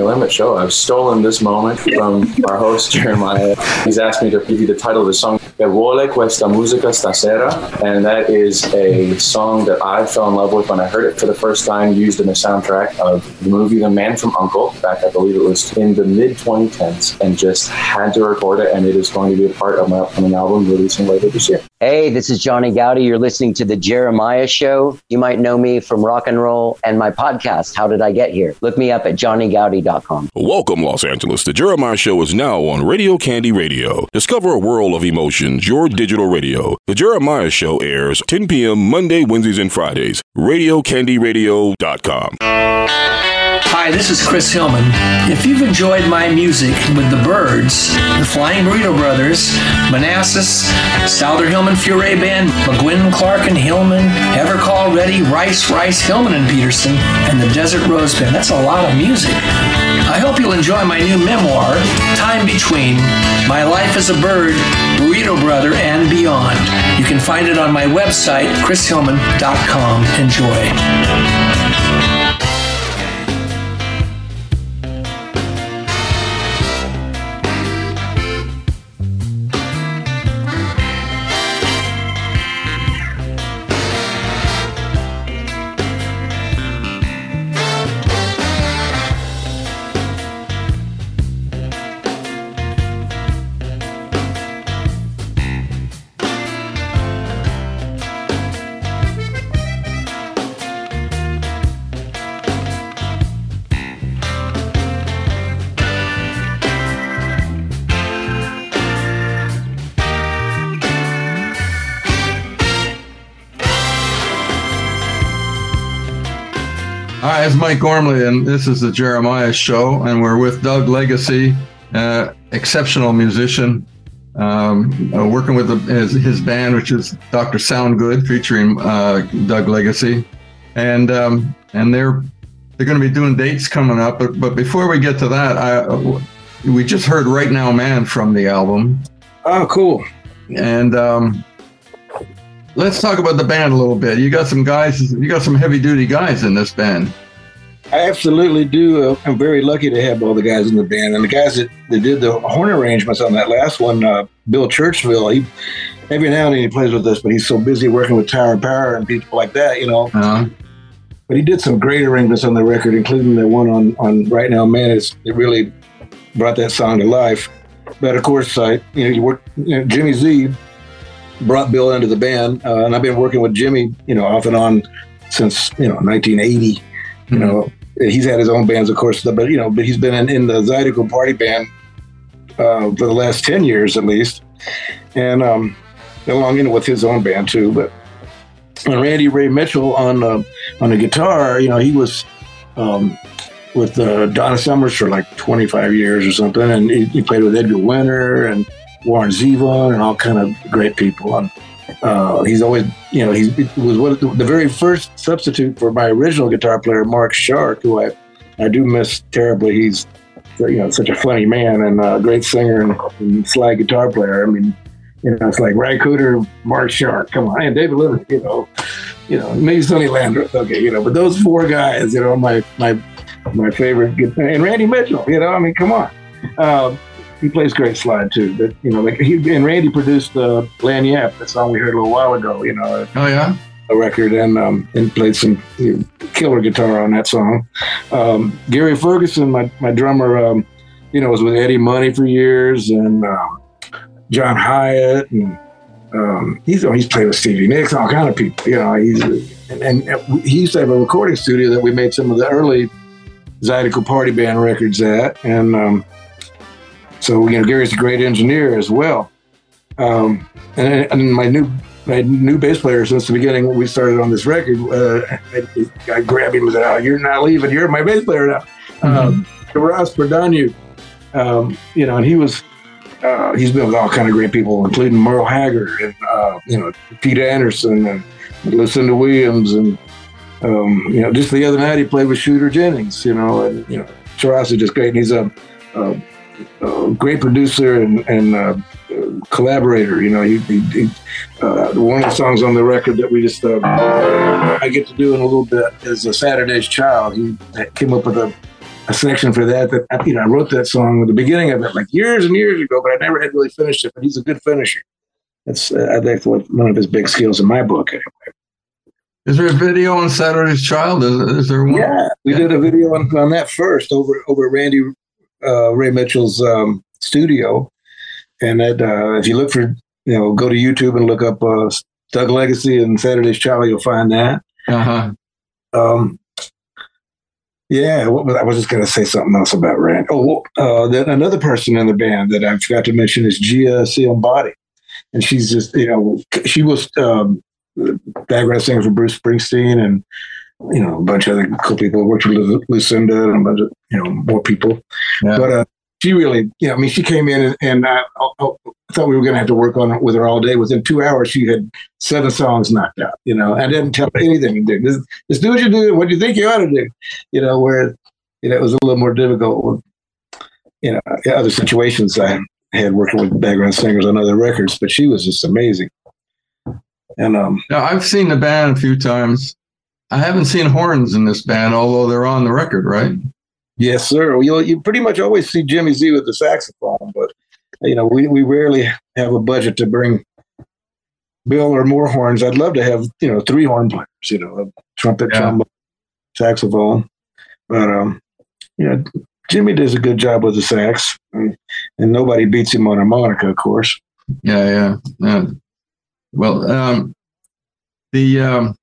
[SPEAKER 9] Emmett Show. I've stolen this moment from our host, Jeremiah. He's asked me to give you the title of the song, E vuole questa musica stasera. And that is a song that I fell in love with when I heard it for the first time, used in the soundtrack of the movie The Man from Uncle, back I believe it was in the mid 2010s, and just had to record it. And it is going to be a part of my upcoming album releasing later this year.
[SPEAKER 10] Hey, this is Johnny Gowdy. You're listening to The Jeremiah Show. You might know me from rock and roll and my podcast, How Did I Get Here? Look me up at johnnygowdy.com.
[SPEAKER 6] Welcome, Los Angeles. The Jeremiah Show is now on Radio Candy Radio. Discover a world of emotions, your digital radio. The Jeremiah Show airs 10 p.m. Monday, Wednesdays, and Fridays. RadioCandyRadio.com.
[SPEAKER 11] Hi, this is Chris Hillman. If you've enjoyed my music with the Byrds, the Flying Burrito Brothers, Manassas, Souther Hillman Furey Band, McGuinn, Clark and Hillman, Ever Call Ready, Rice, Rice, Hillman and Pedersen, and the Desert Rose Band, that's a lot of music. I hope you'll enjoy my new memoir, Time Between My Life as a Byrd, Burrito Brother, and Beyond. You can find it on my website, chrishillman.com. Enjoy.
[SPEAKER 3] Mike Gormley, and this is the Jeremiah Show, and we're with Doug Legacy, uh, exceptional musician, um, uh, working with the, his, his band, which is Dr. Sound Good, featuring uh, Doug Legacy, and um, and they're they're going to be doing dates coming up. But but before we get to that, I, we just heard "Right Now, Man" from the album.
[SPEAKER 4] Oh, cool!
[SPEAKER 3] And um, let's talk about the band a little bit. You got some guys, you got some heavy duty guys in this band.
[SPEAKER 4] I absolutely do. Uh, I'm very lucky to have all the guys in the band, and the guys that, that did the horn arrangements on that last one, uh, Bill Churchville. He every now and then he plays with us, but he's so busy working with Tower Power and people like that, you know.
[SPEAKER 3] Uh-huh.
[SPEAKER 4] But he did some great arrangements on the record, including the one on on Right Now, Man. It's, it really brought that song to life. But of course, I you know you work you know, Jimmy Z brought Bill into the band, uh, and I've been working with Jimmy, you know, off and on since you know 1980. You know, he's had his own bands, of course, but you know, but he's been in, in the Zydeco Party Band uh, for the last ten years at least, and um, along in with his own band too. But and Randy Ray Mitchell on uh, on the guitar, you know, he was um, with uh, Donna Summers for like 25 years or something, and he, he played with Edgar Winter and Warren Zevon and all kind of great people. And uh, he's always, you know, he was the, very first substitute for my original guitar player, Mark Shark, who I, I do miss terribly. He's, you know, such a funny man and a great singer and, and slide guitar player. I mean, you know, it's like Ry Cooder, Mark Shark, come on, and David Lindley, you know, you know, maybe Sonny Landreth, okay, you know, but those four guys, you know, my my my favorite, and Randy Mitchell, you know, I mean, come on. Um, he plays great slide too. But you know, like he and Randy produced uh, Lagniappe, the song we heard a little while ago. You know.
[SPEAKER 3] Oh yeah.
[SPEAKER 4] A record and um, and played some you know, killer guitar on that song. Um, Gary Ferguson, my my drummer, um, you know, was with Eddie Money for years and um, John Hiatt and. Um, he's he's played with Stevie Nicks, all kind of people. You know, he's and, and he used to have a recording studio that we made some of the early Zydeco Party Band records at, and um, so you know, Gary's a great engineer as well. Um, and, and my new my new bass player since the beginning when we started on this record, uh, I, I, grabbed him and said, "Oh, you're not leaving. You're my bass player now." Mm-hmm. Um, Ross Prodaniuk, um, you know, and he was uh, he's been with all kind of great people, including Merle Haggard and uh, you know Pete Anderson and Lucinda Williams, and um, you know, just the other night he played with Shooter Jennings, you know, and you know, Taras is just great, and he's a, a uh, great producer and, and uh, collaborator. You know, he, he, he uh, one of the songs on the record that we just uh, I get to do in a little bit is a Saturday's Child. He came up with a, a section for that. That you know, I wrote that song at the beginning of it like years and years ago, but I never had really finished it. But he's a good finisher. That's uh, I think one of his big skills in my book anyway.
[SPEAKER 3] Is there a video on Saturday's Child? Is, is there one?
[SPEAKER 4] Yeah, we did a video on, on that first over over Randy uh, Ray Mitchell's um, studio, and that uh, if you look for you know go to YouTube and look up uh, Doug Legacy and Saturday's Child, you'll find that.
[SPEAKER 3] Uh-huh.
[SPEAKER 4] Um, yeah, what was, I was just going to say something else about Rand. Oh, uh, then another person in the band that I forgot to mention is Gia Ciambotti, and she's just you know she was um, background singer for Bruce Springsteen and you know, a bunch of other cool people. Worked with Lucinda and a bunch of, you know, more people. Yeah. But uh, she really, you know, I mean, she came in and, and I, I, thought we were going to have to work on it with her all day. Within two hours, she had seven songs knocked out, you know, I didn't tell her anything to do. Just, just do what you do, what you think you ought to do, you know, where you know, it was a little more difficult with, you know, other situations I had working with background singers on other records, but she was just amazing. And um,
[SPEAKER 3] Now, I've seen the band a few times. I haven't seen horns in this band, although they're on the record, right?
[SPEAKER 4] yes, sir. You you pretty much always see Jimmy Z with the saxophone, but you know, we we rarely have a budget to bring Bill or more horns. I'd love to have you know three horn players, you know, a trumpet,
[SPEAKER 3] Yeah.
[SPEAKER 4] trombone, saxophone, but um, you know, Jimmy does a good job with the sax, and, and nobody beats him on harmonica, of course.
[SPEAKER 3] Yeah, yeah, yeah. Well, um, the um,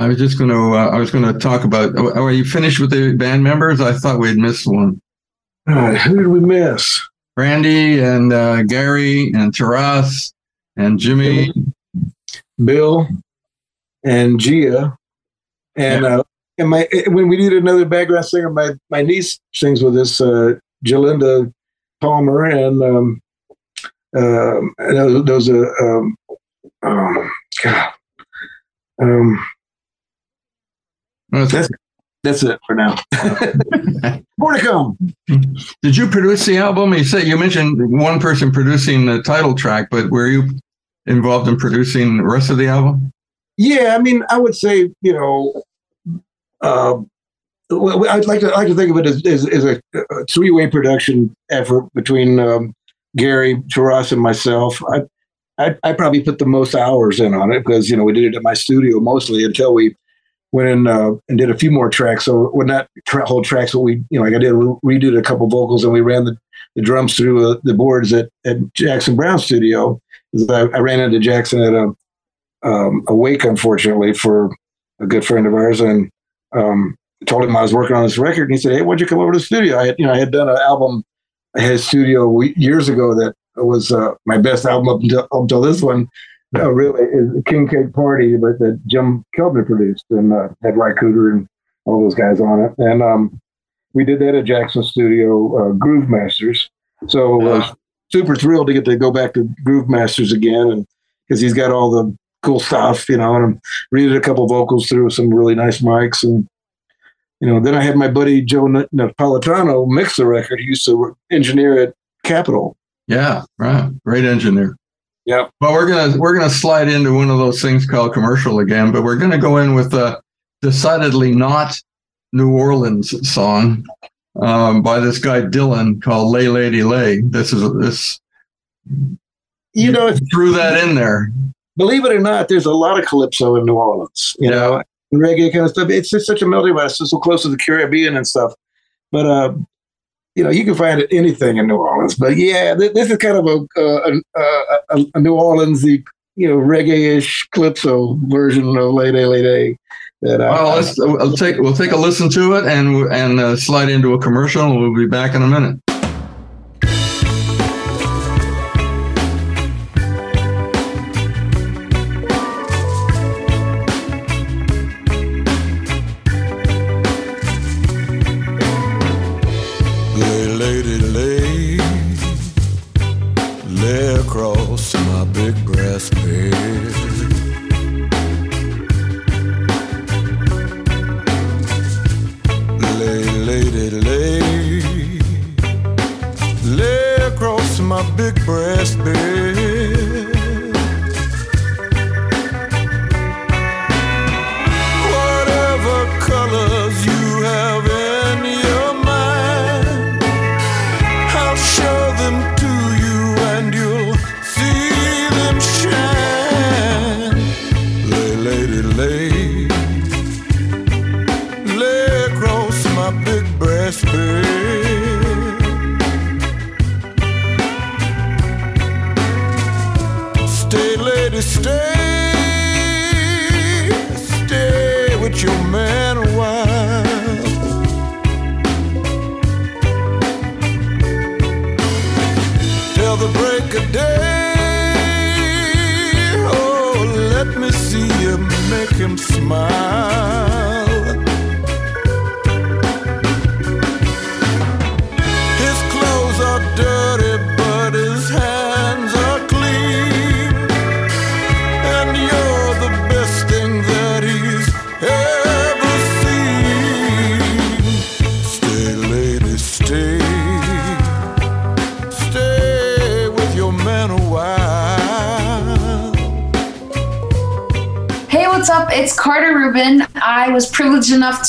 [SPEAKER 3] I was just going to uh, I was going to talk about. oh, Are you finished with the band members? I thought we'd missed one.
[SPEAKER 4] Uh, who did we miss?
[SPEAKER 3] Randy and uh, Gary and Taras and Jimmy.
[SPEAKER 4] Bill and Gia, and uh, and my when we need another background singer, my my niece sings with us, uh, Jalinda Palmer, and um, um, and those, those are um, um, God, um, that's that's it for now. More to come.
[SPEAKER 3] Did you produce the album? You said you mentioned one person producing the title track, but were you involved in producing the rest of the album?
[SPEAKER 4] Yeah, I mean, I would say you know, uh, I'd like to I like to think of it as, as, as a, a three way production effort between um, Gary, Taras, and myself. I, I I probably put the most hours in on it because you know we did it at my studio mostly until we went in uh, and did a few more tracks. So when that tra- whole tracks, but we you know like I did we redid a couple vocals and we ran the, the drums through uh, the boards at at Jackson Browne studio. I, I ran into Jackson at a um, a wake, unfortunately, for a good friend of ours, and um, told him I was working on this record, and he said, "Hey, why'd you come over to the studio?" I had, you know, I had done an album at his studio years ago that was uh, my best album up until, up until this one. Uh, really, is King Cake Party, but that Jim Keltner produced and uh, had Ry Cooder and all those guys on it, and um, we did that at Jackson Studio, uh, Groove Masters. So I was super thrilled to get to go back to Groove Masters again, and because he's got all the cool stuff, you know, and I redid a couple vocals through some really nice mics. And, you know, then I had my buddy Joe Napolitano mix the record. He used to engineer at Capitol.
[SPEAKER 3] Yeah, right. Great engineer.
[SPEAKER 4] Yeah.
[SPEAKER 3] Well, we're gonna we're gonna slide into one of those things called commercial again, but we're gonna go in with a decidedly not New Orleans song um, by this guy Dylan called "Lay Lady Lay." This is this
[SPEAKER 4] You know,
[SPEAKER 3] threw that in there.
[SPEAKER 4] believe it or not, there's a lot of calypso in New Orleans, you know, and reggae kind of stuff. It's just such a melting pot. It's so close to the Caribbean and stuff. But, uh, you know, you can find anything in New Orleans. But yeah, th- this is kind of a, a, a, a New Orleans, you know, reggae-ish calypso version of Late Day, Late Day. That I,
[SPEAKER 3] Well, let's we'll take we'll take a listen to it and and uh, slide into a commercial, and we'll be back in a minute.
[SPEAKER 8] Lay, lady,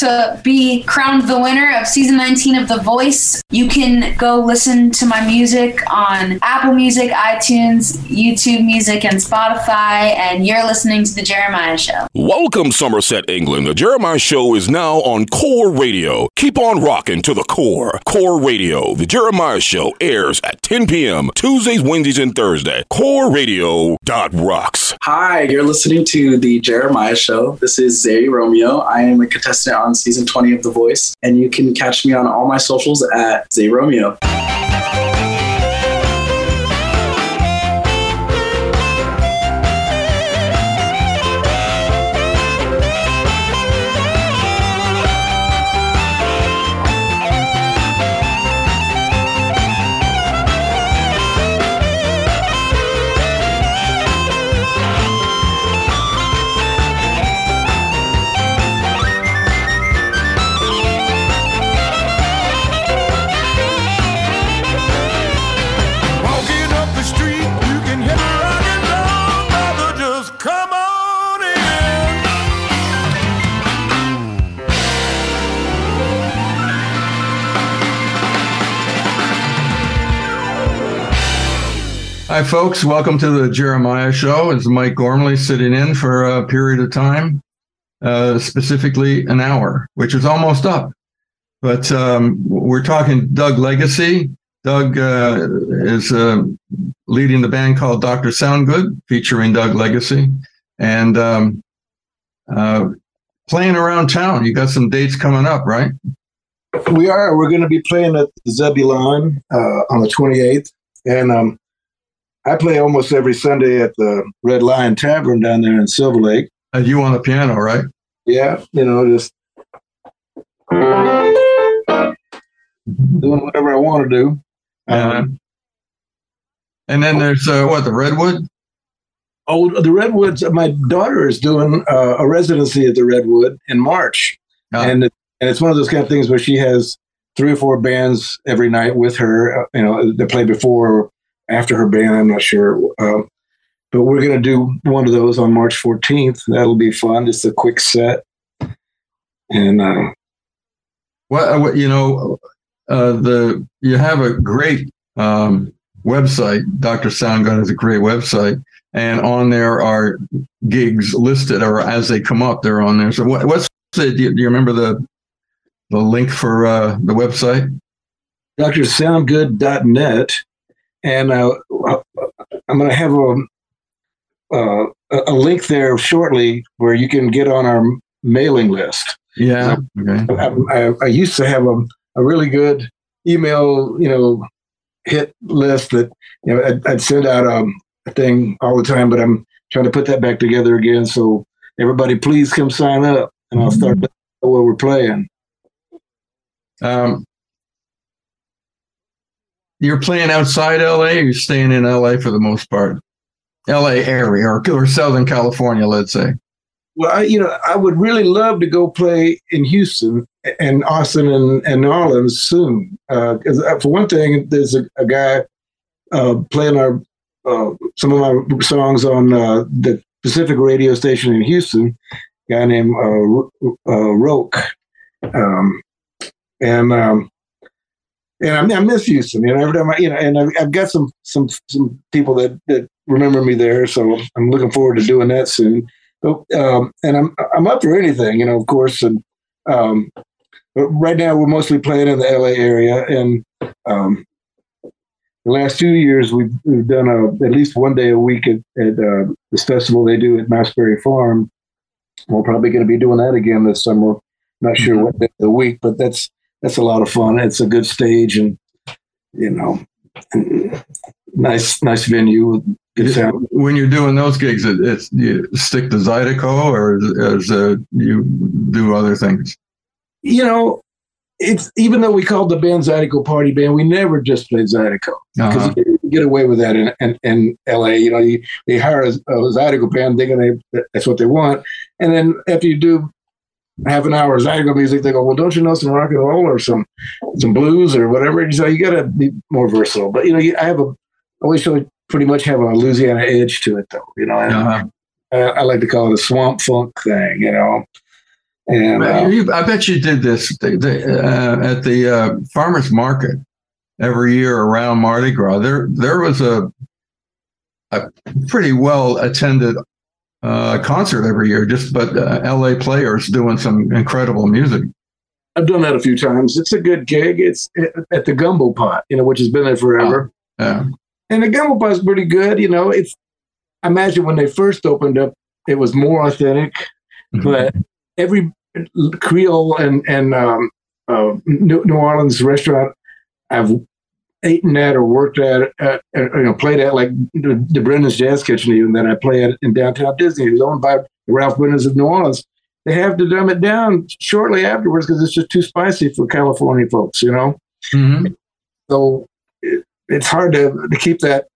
[SPEAKER 8] to
[SPEAKER 12] be crowned the winner of season 19 of The Voice. You can go listen to my music on Apple Music, iTunes, YouTube Music, and Spotify. And you're listening to The Jeremiah Show.
[SPEAKER 6] Welcome, Somerset, England. The Jeremiah Show is now on Core Radio. Keep on rocking to the core. Core Radio. The Jeremiah Show airs at 10 p.m. Tuesdays, Wednesdays, and Thursday. Core Radio dot rocks.
[SPEAKER 13] Hi, you're listening to The Jeremiah Show. This is Zay Romeo. I am a contestant on season 20 of The Voice, and you can catch me on all my socials at Zay
[SPEAKER 3] Hi, folks. Welcome to the Jeremiah Show. It's Mike Gormley sitting in for a period of time, uh, specifically an hour, which is almost up. But um, we're talking Doug Legacy. Doug uh, is uh, leading the band called Dr. Soundgood, featuring Doug Legacy, and um, uh, playing around town. You got some dates coming up, right?
[SPEAKER 4] We are. We're going to be playing at the Zebulon uh, on the 28th. And um, I play almost every Sunday at the Red Lion Tavern down there in Silver Lake.
[SPEAKER 3] And you on the piano, right?
[SPEAKER 4] Yeah, you know, just doing whatever I want to do.
[SPEAKER 3] Uh, and then there's uh, what the Redwood.
[SPEAKER 4] Oh, the Redwoods. My daughter is doing uh, a residency at the Redwood in March, and it, and it's one of those kind of things where she has three or four bands every night with her. uh, You know, they play before or after her band. I'm not sure, um, but we're going to do one of those on March 14th. That'll be fun. Just a quick set, and uh,
[SPEAKER 3] What, what you know, uh, the you have a great um, website. Doctor Soundgood has a great website, and on there are gigs listed, or as they come up, they're on there. So what, what's the? Do you, do you remember the the link for uh, the website?
[SPEAKER 4] drsoundgood.net, and uh, I'm going to have a, uh, a link there shortly where you can get on our mailing list.
[SPEAKER 3] Yeah. Okay.
[SPEAKER 4] I, I, I used to have a, a really good email, you know, hit list that you know I'd, I'd send out um, a thing all the time, but I'm trying to put that back together again. So everybody, please come sign up, and I'll start where we're playing.
[SPEAKER 3] Um, you're playing outside LA. Or you're staying in LA for the most part. LA area or, or Southern California, let's say.
[SPEAKER 4] Well, I, you know, I would really love to go play in Houston and Austin and, and New Orleans soon. Because uh, for one thing, there's a, a guy uh, playing our uh, some of my songs on uh, the Pacific radio station in Houston. A guy named uh, uh, Roke, um, and um, and I, I miss Houston. You know, every time I, you know, and I've, I've got some some some people that that remember me there, so I'm looking forward to doing that soon. But, um, and I'm I'm up for anything, you know, of course. And um, but right now we're mostly playing in the LA area, and um, the last two years we've, we've done a, at least one day a week at, at uh, this festival they do at Masbury Farm. We're probably going to be doing that again this summer. Not sure what day of the week, but that's that's a lot of fun. It's a good stage, and you know, nice nice venue with good sound.
[SPEAKER 3] When you're doing those gigs, it, it's you stick to Zydeco or as uh, you do other things.
[SPEAKER 4] You know, it's even though we called the band Zydeco Party Band, we never just played Zydeco because
[SPEAKER 3] Uh-huh.
[SPEAKER 4] you get away with that in, in, in LA. You know, you, they hire a, a Zydeco band thinking they, that's what they want, and then after you do half an hour of Zydeco music, they go, "Well, don't you know some rock and roll or some some blues or whatever?" And so you got to be more versatile. But you know, you, I have a I always like pretty much have a Louisiana edge to it, though. You know, and,
[SPEAKER 3] Uh-huh.
[SPEAKER 4] uh, I like to call it a swamp funk thing, you know. And uh,
[SPEAKER 3] You- I bet you did this the, the, uh, at the uh, farmers market every year around Mardi Gras. There, there was a a pretty well attended uh, concert every year. Just but uh, L.A. players doing some incredible music.
[SPEAKER 4] I've done that a few times. It's a good gig. It's at the Gumbo Pot, you know, which has been there forever.
[SPEAKER 3] Yeah.
[SPEAKER 4] And the Gumbo Pot's pretty good. You know, it's. I imagine when they first opened up, it was more authentic, but every Creole and and um, uh, New, New Orleans restaurant I've eaten at or worked at, at, at, you know, played at like the, the Brennan's Jazz Kitchen, even that I play at in downtown Disney. It was owned by Ralph Brennan's of New Orleans. They have to dumb it down shortly afterwards because it's just too spicy for California folks, you know. So it, it's hard to, to keep that.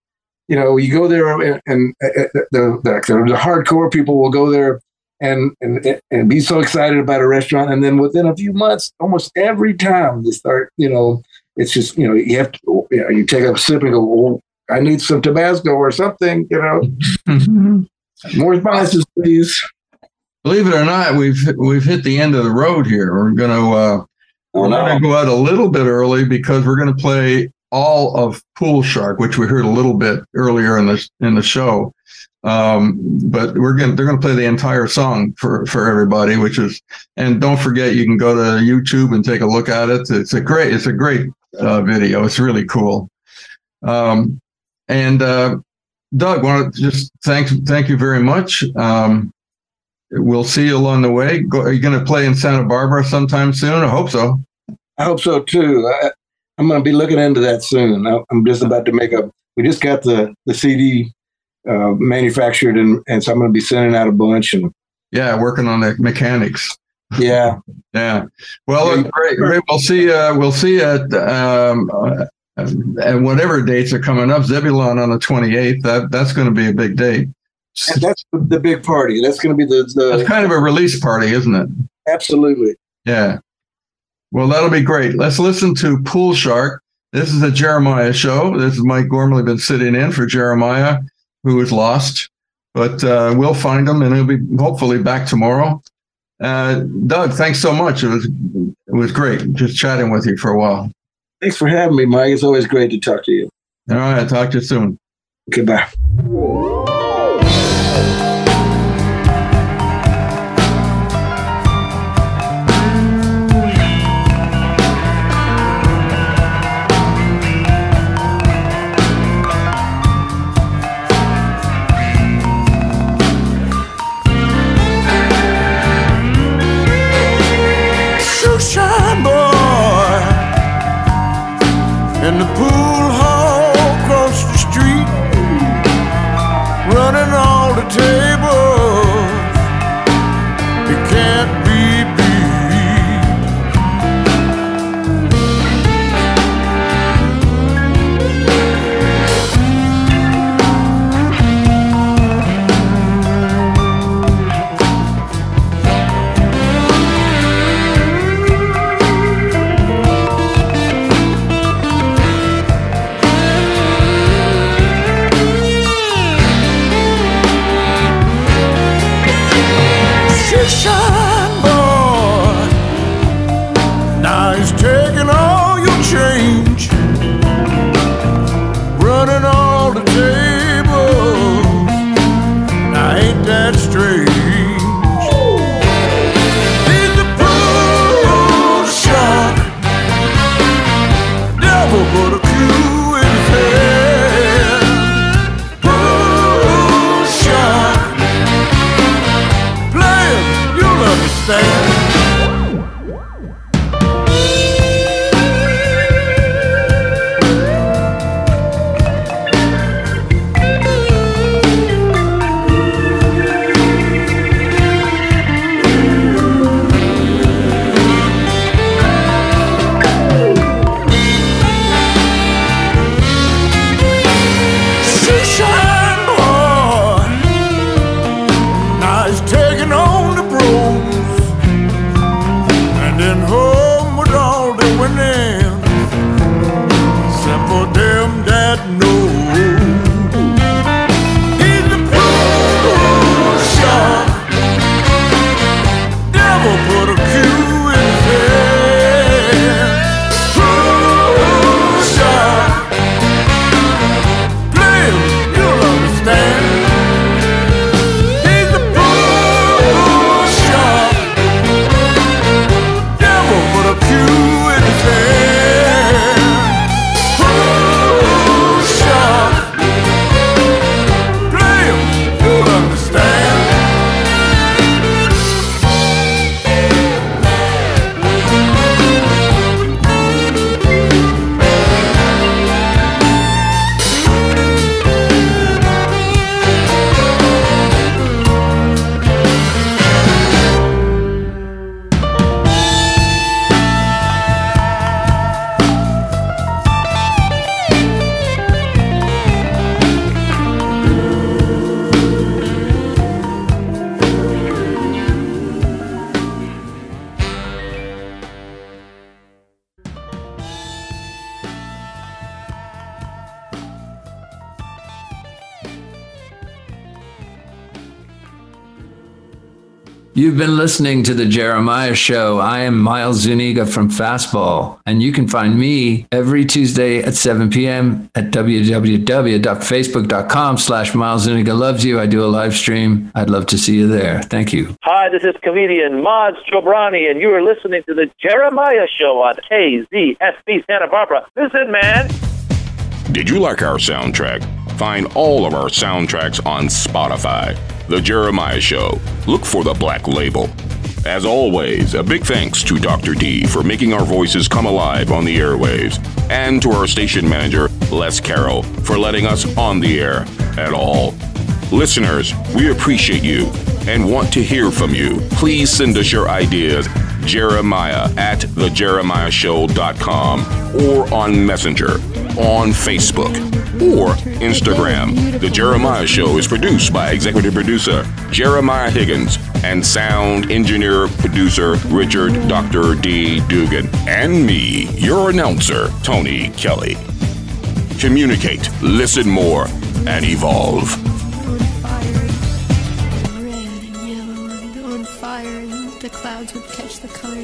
[SPEAKER 4] You know, you go there and, and uh, uh, the, the the hardcore people will go there and and and be so excited about a restaurant, and then within a few months, almost every time they start, you know, it's just you know you have to you, know, you take a sip and go, well, I need some Tabasco or something, you know. More spices, please.
[SPEAKER 3] Believe it or not, we've we've hit the end of the road here. We're gonna uh, we're
[SPEAKER 4] no.
[SPEAKER 3] gonna go out a little bit early because we're gonna play all of Pool Shark, which we heard a little bit earlier in the in the show. Um, but we're gonna they're gonna play the entire song for for everybody, which is and don't forget you can go to YouTube and take a look at it. It's a great it's a great uh, video. It's really cool. Um, and uh, Doug, want to just thank thank you very much. Um, we'll see you along the way. Go, are you going to play in Santa Barbara sometime soon? I hope so.
[SPEAKER 4] I hope so too. I, I'm going to be looking into that soon. I, I'm just about to make a. We just got the the CD uh, manufactured, and and so I'm going to be sending out a bunch. And
[SPEAKER 3] Yeah, working on the mechanics.
[SPEAKER 4] Yeah,
[SPEAKER 3] Yeah. Well, look, great, great. We'll see. Uh, we'll see at um, uh, and whatever dates are coming up. Zebulon on the 28th. That that's going to be a big date.
[SPEAKER 4] and that's the, big party. That's going to be the the
[SPEAKER 3] It's kind of a release party, isn't it?
[SPEAKER 4] absolutely.
[SPEAKER 3] Yeah. Well, that'll be great. Let's listen to Pool Shark. This is a Jeremiah show. This is Mike Gormley been sitting in for Jeremiah, who is lost, but uh, we'll find him and he'll be hopefully back tomorrow. Uh, Doug, thanks so much. It was it was great just chatting with you for a while.
[SPEAKER 4] Thanks for having me, Mike. It's always great to talk to you.
[SPEAKER 3] All right, I'll talk to you soon.
[SPEAKER 4] Goodbye.
[SPEAKER 8] In the pool hall across the street, running all the tables.
[SPEAKER 14] You've been listening to The Jeremiah Show. I am Miles Zuniga from Fastball, and you can find me every Tuesday at 7 p.m. at www.facebook.com slash Miles Zuniga loves you. I do a live stream. I'd love to see you there. Thank you.
[SPEAKER 15] Hi, this is comedian Maz Jobrani, and you are listening to The Jeremiah Show on KZSB Santa Barbara. Listen, man.
[SPEAKER 6] Did you like our soundtrack? Find all of our soundtracks on Spotify. The Jeremiah Show. Look for the black label. As always, a big thanks to Dr. D for making our voices come alive on the airwaves, and to our station manager, Les Carroll, for letting us on the air at all. Listeners, we appreciate you and want to hear from you. Please send us your ideas, Jeremiah at thejeremiahshow.com or on Messenger, on Facebook, or Instagram. The Jeremiah Show is produced by executive producer Jeremiah Higgins and sound engineer producer Richard Dr. D. Dugan, and me, your announcer, Tony Kelly. Communicate, listen more, and evolve.